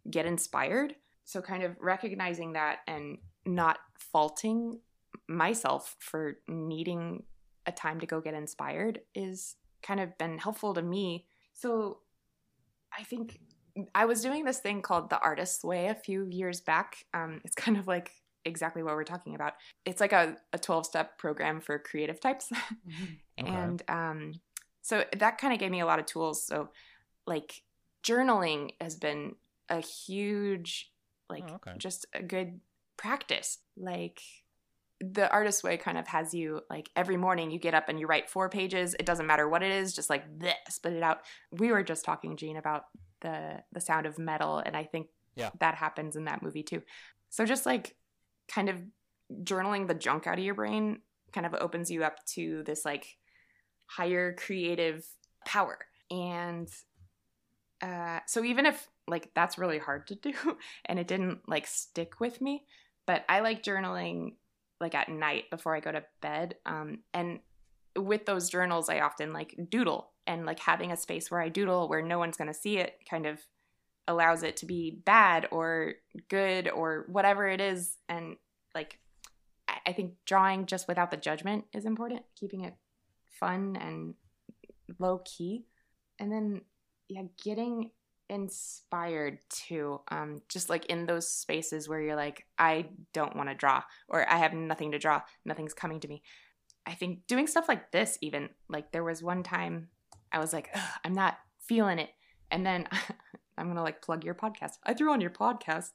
get inspired. So kind of recognizing that and not faulting myself for needing a time to go get inspired is kind of been helpful to me. So I think I was doing this thing called the artist's way a few years back. Um, it's kind of like exactly what we're talking about. It's like a, a 12 step program for creative types. Okay. And um, so that kind of gave me a lot of tools. So, like, journaling has been a huge, like, Oh, okay. just a good practice. Like, the artist way kind of has you like every morning you get up and you write four pages. It doesn't matter what it is, just like this spit it out. We were just talking, Gene, about the the sound of metal, and I think Yeah. that happens in that movie too. So just like kind of journaling the junk out of your brain kind of opens you up to this like higher creative power. And uh, so even if like that's really hard to do and it didn't like stick with me, but I like journaling like at night before I go to bed. Um, and with those journals, I often like doodle and like having a space where I doodle where no one's going to see it kind of allows it to be bad or good or whatever it is. And like, I- I think drawing just without the judgment is important, keeping it fun and low key. And then, yeah, getting inspired too. Um, just like in those spaces where you're like, I don't want to draw or I have nothing to draw, nothing's coming to me. I think doing stuff like this, even like there was one time I was like, "Ugh, I'm not feeling it. And then I'm to like plug your podcast. I threw on your podcast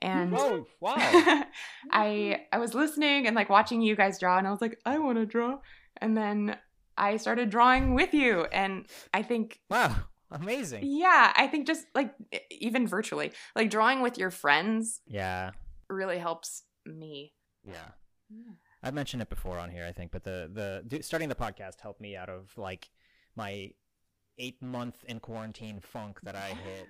and Oh wow! I I was listening and like watching you guys draw and I was like, I want to draw. And then I started drawing with you and I think wow! Amazing. yeah, I think just like even virtually, like drawing with your friends Yeah. really helps me. Yeah. I've mentioned it before on here, I think, but the the starting the podcast helped me out of like my eight month in quarantine funk that I hit,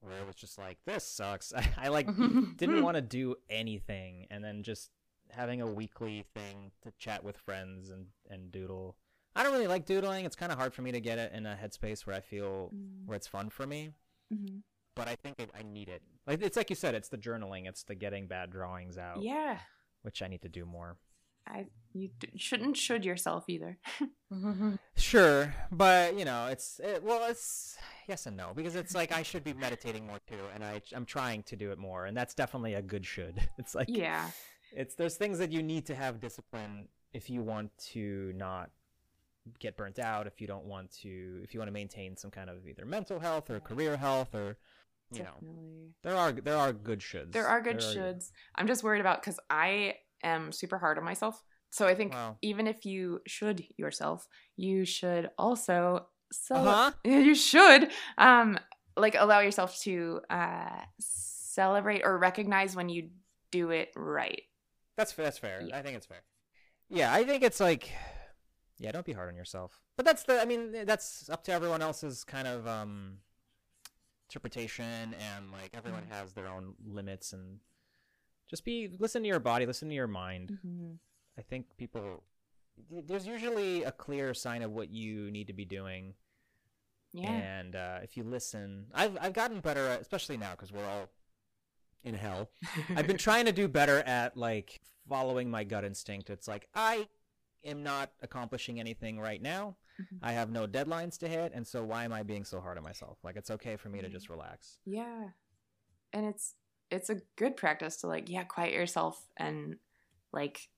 where it was just like this sucks. I, I like didn't want to do anything, and then just having a weekly thing to chat with friends and and doodle. I don't really like doodling. It's kind of hard for me to get it in a headspace where I feel Mm. where it's fun for me. Mhm. But I think I, I need it. Like it's like you said, it's the journaling, it's the getting bad drawings out, Yeah, which I need to do more. I you d- shouldn't should yourself either. Sure, but you know, it's it, well, it's yes and no because it's like I should be meditating more too, and I I'm trying to do it more, and that's definitely a good should. It's like yeah, it's there's things that you need to have discipline if you want to not get burnt out, if you don't want to if you want to maintain some kind of either mental health or career health or you know, there are there are good shoulds. There are good There shoulds. I'm just worried about because I am super hard on myself. So I think Wow. even if you should yourself, you should also cel- Uh-huh. you should um like allow yourself to uh celebrate or recognize when you do it right. That's that's fair. Yeah. I think it's fair. Yeah, I think it's like, yeah, don't be hard on yourself. But that's the. I mean, that's up to everyone else's kind of um interpretation, and like everyone Mm-hmm. has their own limits, and just be listen to your body, listen to your mind. I think people. There's usually a clear sign of what you need to be doing, Yeah. and uh, if you listen, I've I've gotten better, at, especially now because we're all in hell. I've been trying to do better at like following my gut instinct. It's like I am not accomplishing anything right now. Mhm. I have no deadlines to hit, and so why am I being so hard on myself? Like it's okay for me to Mhm. just relax. Yeah. And it's it's a good practice to like yeah, quiet yourself and like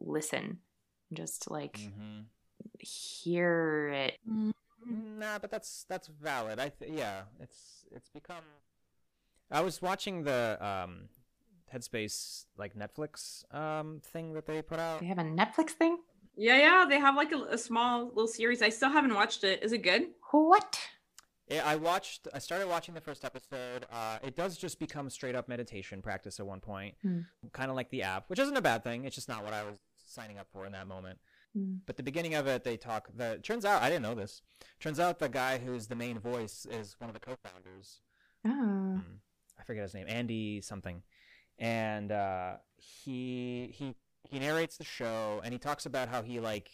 listen. Just like hmm hear it. Nah, but that's that's valid. I th- yeah, it's it's become. I was watching the um, Headspace like Netflix um thing that they put out. They have a Netflix thing? Yeah, yeah, they have like a, a small little series. I still haven't watched it. Is it good? What? Yeah, I watched. I started watching the first episode. Uh, it does just become straight up meditation practice at one point, Hmm. kind of like the app, which isn't a bad thing. It's just not what I was signing up for in that moment. Mm. But the beginning of it, they talk. The turns out I didn't know this. Turns out the guy who's the main voice is one of the co-founders. Oh. Mm, I forget his name, Andy something, and uh, he he he narrates the show, and he talks about how he like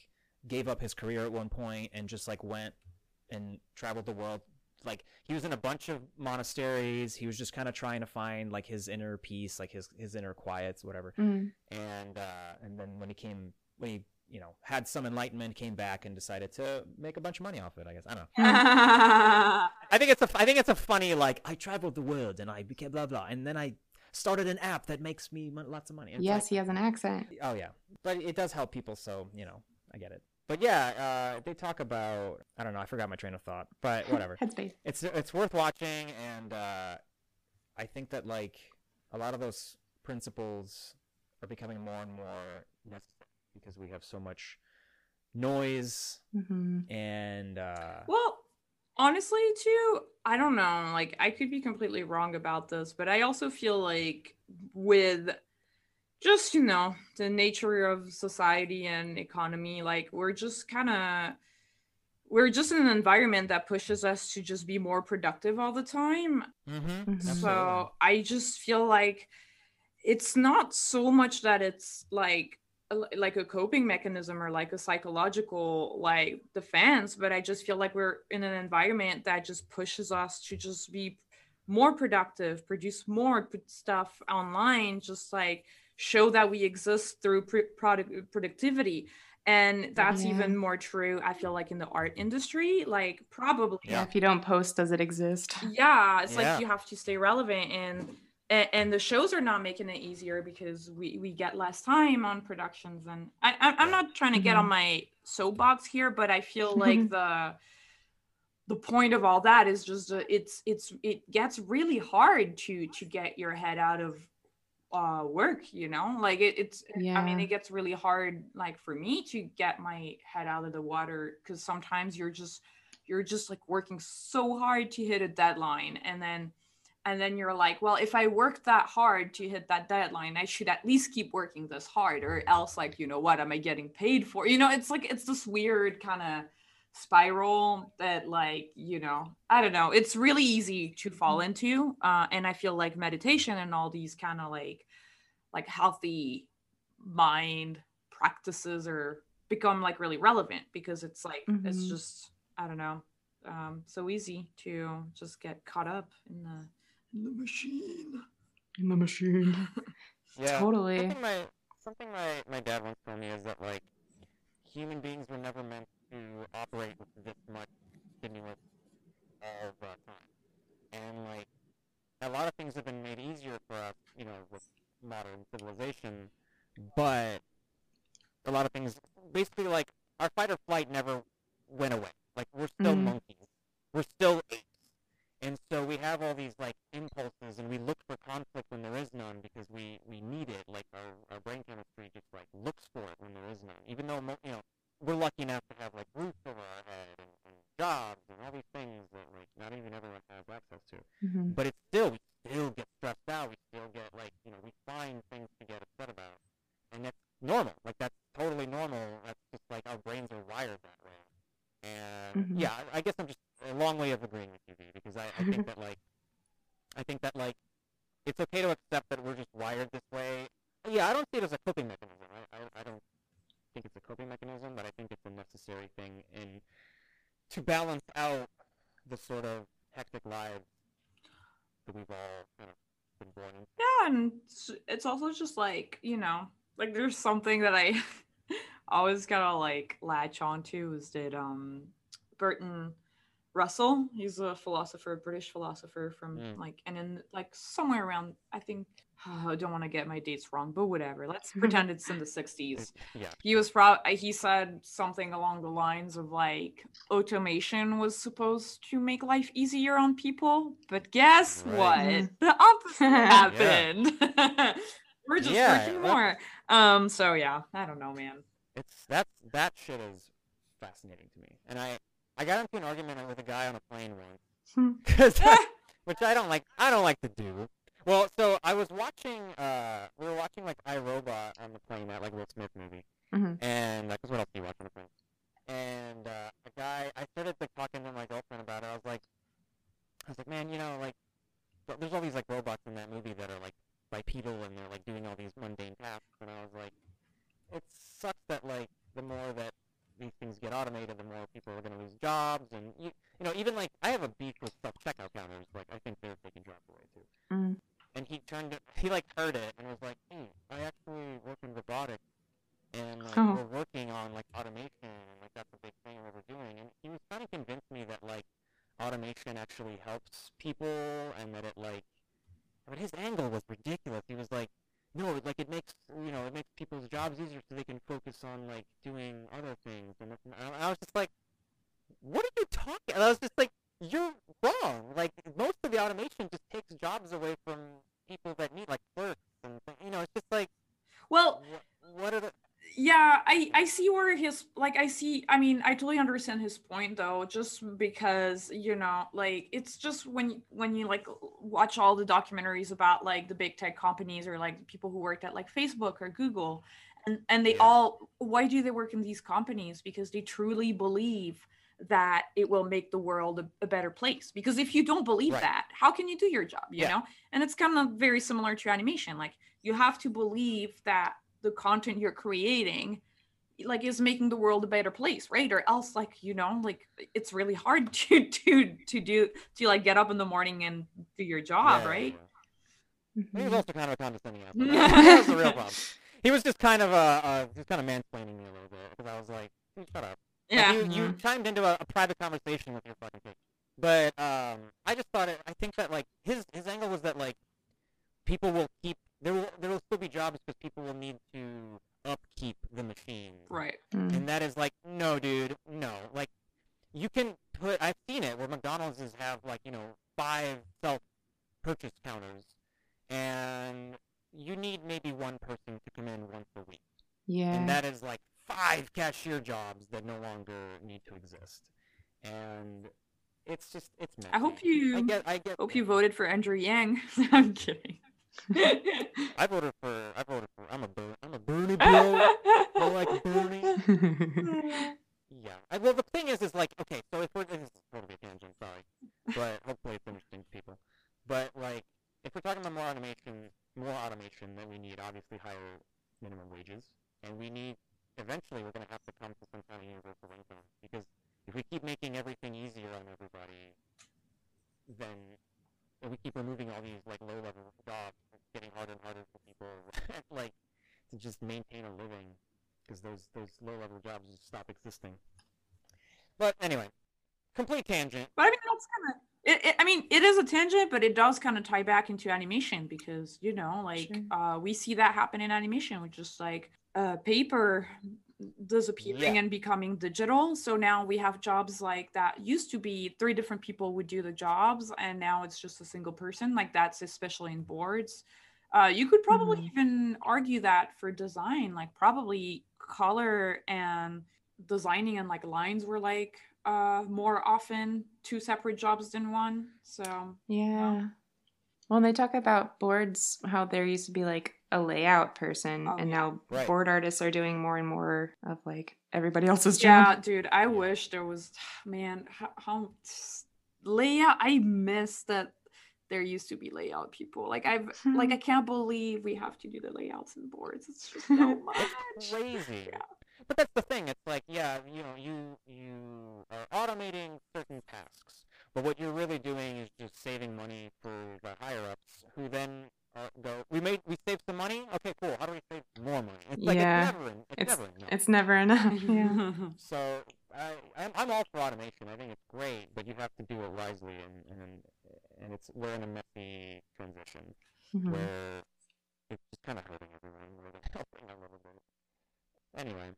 gave up his career at one point and just like went and traveled the world. Like he was in a bunch of monasteries. He was just kind of trying to find like his inner peace, like his his inner quiets, whatever. Mm. And uh, and then when he came, when he you know had some enlightenment, came back and decided to make a bunch of money off it. I guess I don't know. I think it's a I think it's a funny like I traveled the world and I became blah blah and then I started an app that makes me lots of money. It's Yes, like- he has an accent. oh yeah, but it does help people, so you know I get it. But yeah, uh, they talk about I don't know I forgot my train of thought, but whatever. Headspace. it's it's worth watching, and uh, I think that like a lot of those principles are becoming more and more necessary because we have so much noise hmm and uh, Well, honestly, too, I don't know. Like, I could be completely wrong about this, but I also feel like with just, you know, the nature of society and economy, like, we're just kind of. We're just in an environment that pushes us to just be more productive all the time. mhm, Mhm. So I just feel like it's not so much that it's like a- like a coping mechanism or like a psychological like defense, but I just feel like we're in an environment that just pushes us to just be more productive, produce more p- stuff online, just like show that we exist through pr- product productivity. And that's Yeah. even more true, I feel like, in the art industry. Like, probably Yeah. Yeah. if you don't post, does it exist? yeah it's Yeah. like you have to stay relevant and and, and the shows are not making it easier because we we get less time on productions and i, I i'm not trying to get on my soapbox here but i feel like the the point of all that is just uh, it's it's it gets really hard to to get your head out of uh work you know? Like it, it's i mean it gets really hard like for me to get my head out of the water because sometimes you're just you're just like working so hard to hit a deadline and then and then you're like well if i worked that hard to hit that deadline i should at least keep working this hard or else like you know what am i getting paid for you know it's like it's this weird kind of spiral that like you know i don't know it's really easy to fall into uh, and i feel like meditation and all these kind of like like healthy mind practices are become like really relevant because it's like it's Mhm. just i don't know um so easy to just get caught up in the in the machine In the machine. Yeah. Totally. Something my something my, my dad once told me is that like human beings were never meant to operate with this much stimulus of uh, time, and like a lot of things have been made easier for us, you know, with modern civilization, but a lot of things basically like our fight or flight never went away. Like we're still Mhm. monkeys, we're still apes, And so we have all these like impulses, and we look for conflict when there is none because we we need it. Like our our brain chemistry just like looks for it when there is none. Even though you know we're lucky enough to have like roofs over our head and, and jobs and all these things that like not even everyone has access to. Mm-hmm. But it's still we still get stressed out. We still get like you know we find things to get upset about, and that's normal. Like that's totally normal. That's just like our brains are wired that way. And Mhm. yeah, I, I guess I'm just a long way of agreeing with you, because I, I think that like I think that like it's okay to accept that we're just wired this way. Yeah, I don't see it as a coping mechanism. I, I, I don't think it's a coping mechanism, but I think it's a necessary thing in to balance out the sort of hectic lives that we've all kind of been born into. Yeah, and it's also just like, you know, like there's something that I always gotta like latch onto is that um Bertrand Russell, he's a philosopher, British philosopher from Mm. like and in like somewhere around I think I don't want to get my dates wrong, but whatever. Let's pretend it's in the 60s. Yeah. He was proud he said something along the lines of like automation was supposed to make life easier on people, but guess Right. what? Mm. The opposite happened. We're just Yeah, working more. Um so yeah, I don't know, man. It's that that shit is fascinating to me, and I I got into an argument with a guy on a plane once, cause which I don't like. I don't like to do. Well, so I was watching. Uh, we were watching like iRobot on the plane, that like Will Smith movie, Mhm. and like, 'cause what else do you watch on the plane? And uh, a guy, I started like talking to my girlfriend about it. I was like, I was like, man, you know, like, there's all these like robots in that movie that are like bipedal and they're like doing all these mundane tasks, and I was like, it sucks that like the more that these things get automated, the more people are going to lose jobs, and you, you know, even like I have a beef with self checkout counters. Like I think they're taking jobs away too. Mm. And he turned it, he like heard it and was like, hey, I actually work in robotics, and like Oh. we're working on like automation, and like that's a big thing that we're doing. And he was trying to convince me that like automation actually helps people, and that it like, but his angle was ridiculous. He was like no, it- like it makes you know it makes people's jobs easier so they can focus on like doing other things. And, I was just like, what are you talking? And I was just like, you're wrong. Like most of the automation just takes jobs away from people that need like clerks and you know it's just like Well, wh- what are the yeah i i see where his like i see i mean i totally understand his point though just because you know like it's just when you when you like watch all the documentaries about like the big tech companies or like people who worked at like facebook or google and and they all why do they work in these companies because they truly believe that it will make the world a, a better place because if you don't believe Right. that how can you do your job you Yeah. know and it's kind of very similar to animation like you have to believe that the content you're creating like is making the world a better place right or else like you know like it's really hard to to to do to like get up in the morning and do your job Yeah, right yeah. He was also kind of a condescending asshole. that was the real problem. He was just kind of uh, uh just kind of mansplaining me a little bit because I was like, "Dude, shut up. Like, yeah you, you chimed into a, a private conversation with your fucking kid. But um, I just thought it. I think that like his his angle was that like people will keep there will there will still be jobs because people will need to upkeep the machine. right Mm. And that is like no, dude, no. Like you can put. I've seen it where McDonald's is have like you know five self purchase counters, and you need maybe one person to come in once a week Yeah. and that is like five cashier jobs that no longer need to exist and it's just it's messy. I hope you. i get i get hope you voted for andrew yang i'm kidding i voted for i voted for i'm a i'm a bernie bro. I like bernie. Yeah I, well the thing is is like okay so if we're this is totally a tangent sorry but hopefully it's interesting to people. But like if we're talking about more automation more automation then we need obviously higher minimum wages. And we need eventually we're going to have to come to some kind of universal income. Because if we keep making everything easier on everybody then and we keep removing all these like low level jobs it's getting harder and harder for people like to just maintain a living because those those low level jobs just stop existing but anyway complete tangent but i mean that's kind of it, it, I mean, it is a tangent, but it does kind of tie back into animation because you know, like Sure. uh, we see that happen in animation, which is like uh, paper disappearing Yeah. and becoming digital. So now we have jobs like that used to be three different people would do the jobs, and now it's just a single person. Like that's especially in boards. Uh, you could probably Mhm. even argue that for design, like probably color and designing and like lines were like uh more often two separate jobs than one. So Yeah. Well, and they talk about boards, how there used to be like a layout person, Oh, and yeah. now Right. board artists are doing more and more of like everybody else's job. yeah, dude, I wish there was man how, how layout. I miss that there used to be layout people. Like I've hmm. like I can't believe we have to do the layouts and boards. It's just so much. It's crazy. Yeah. But that's the thing. It's like, yeah, you know, you you are automating certain tasks, but what you're really doing is just saving money for the higher ups, who then uh, go, we made we saved some money. Okay, cool. How do we save more money? It's like Yeah. it's never it's, It's- never enough. It's never enough. Yeah. So I I'm, I'm all for automation. I think it's great, but you have to do it wisely, and and and it's we're in a messy transition Mhm. where it's just kind of hurting everyone more than helping a little bit. Anyway,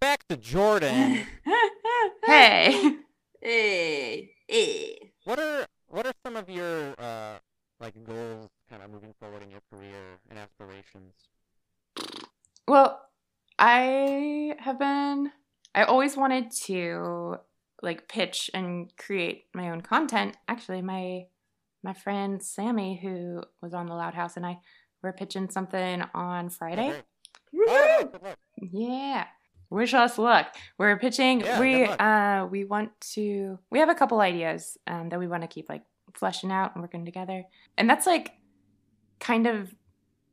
back to Jordan. Hey. Hey, hey. what are what are some of your uh like goals, kind of moving forward in your career and aspirations? Well, I have been I always wanted to like pitch and create my own content. Actually, my my friend Sammy who was on the Loud House and I were pitching something on Friday. Oh. Yeah. Wish us luck. We're pitching. Yeah, we uh we want to we have a couple ideas um that we want to keep like fleshing out and working together. And that's like kind of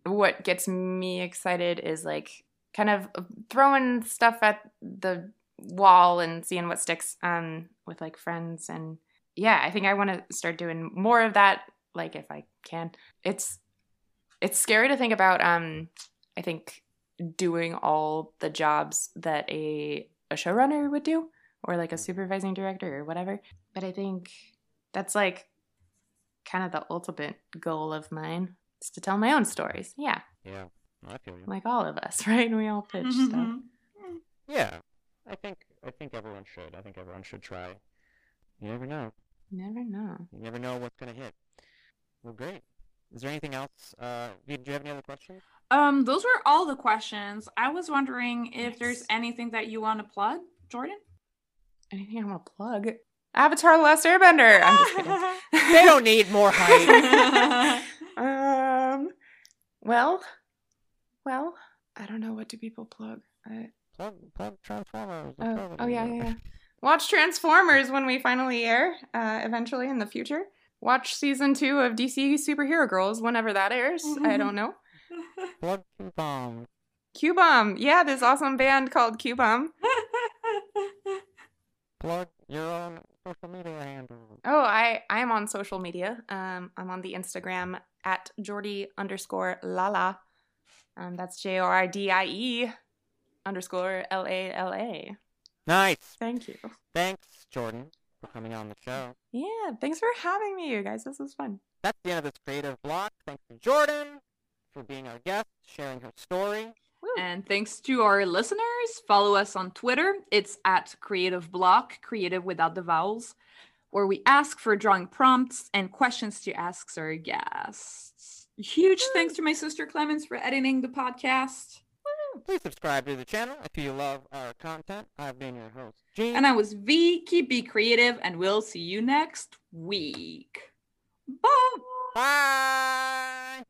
what gets me excited is like kind of throwing stuff at the wall and seeing what sticks um with like friends and yeah, I think I want to start doing more of that like if I can. It's it's scary to think about um I think doing all the jobs that a a showrunner would do or like a supervising director or whatever. But I think that's like kind of the ultimate goal of mine is to tell my own stories. Yeah, Yeah, I feel you. like all of us, right? We all pitch Mm-hmm. stuff. Yeah, I think I think everyone should. I think everyone should try. You never know. You never know. You never know what's gonna hit. Well, great. Is there anything else? Uh, do you have any other questions? Um, those were all the questions. I was wondering if there's anything that you want to plug, Jordan. Anything I want to plug? Avatar: The Last Airbender. I'm just kidding. They don't need more hype. Um. Well, well, I don't know. What do people plug? I, plug, plug Transformers. Oh, oh yeah, yeah, yeah. Watch Transformers when we finally air, uh, eventually in the future. Watch season two of DC Superhero Girls whenever that airs. I don't know. Plug Q bomb. Q Bomb, yeah, this awesome band called Q Bomb. Plug your own social media handle. Oh, I I am on social media. Um, I'm on the Instagram at Jordie underscore Lala. Um, that's J O R D I E underscore L A L A. Nice. Thank you. Thanks, Jordan, for coming on the show. Yeah, thanks for having me, you guys. This was fun. That's the end of this creative block. Thanks to Jordan for being our guest, sharing her story. Woo. And thanks to our listeners, follow us on Twitter. It's at Creative Block, creative without the vowels, where we ask for drawing prompts and questions to ask our guests. Huge thanks to my sister Clemence for editing the podcast. Please subscribe to the channel if you love our content. I've been your host, Gene. And I was Vee. Keep be creative, and we'll see you next week. Bye. Bye.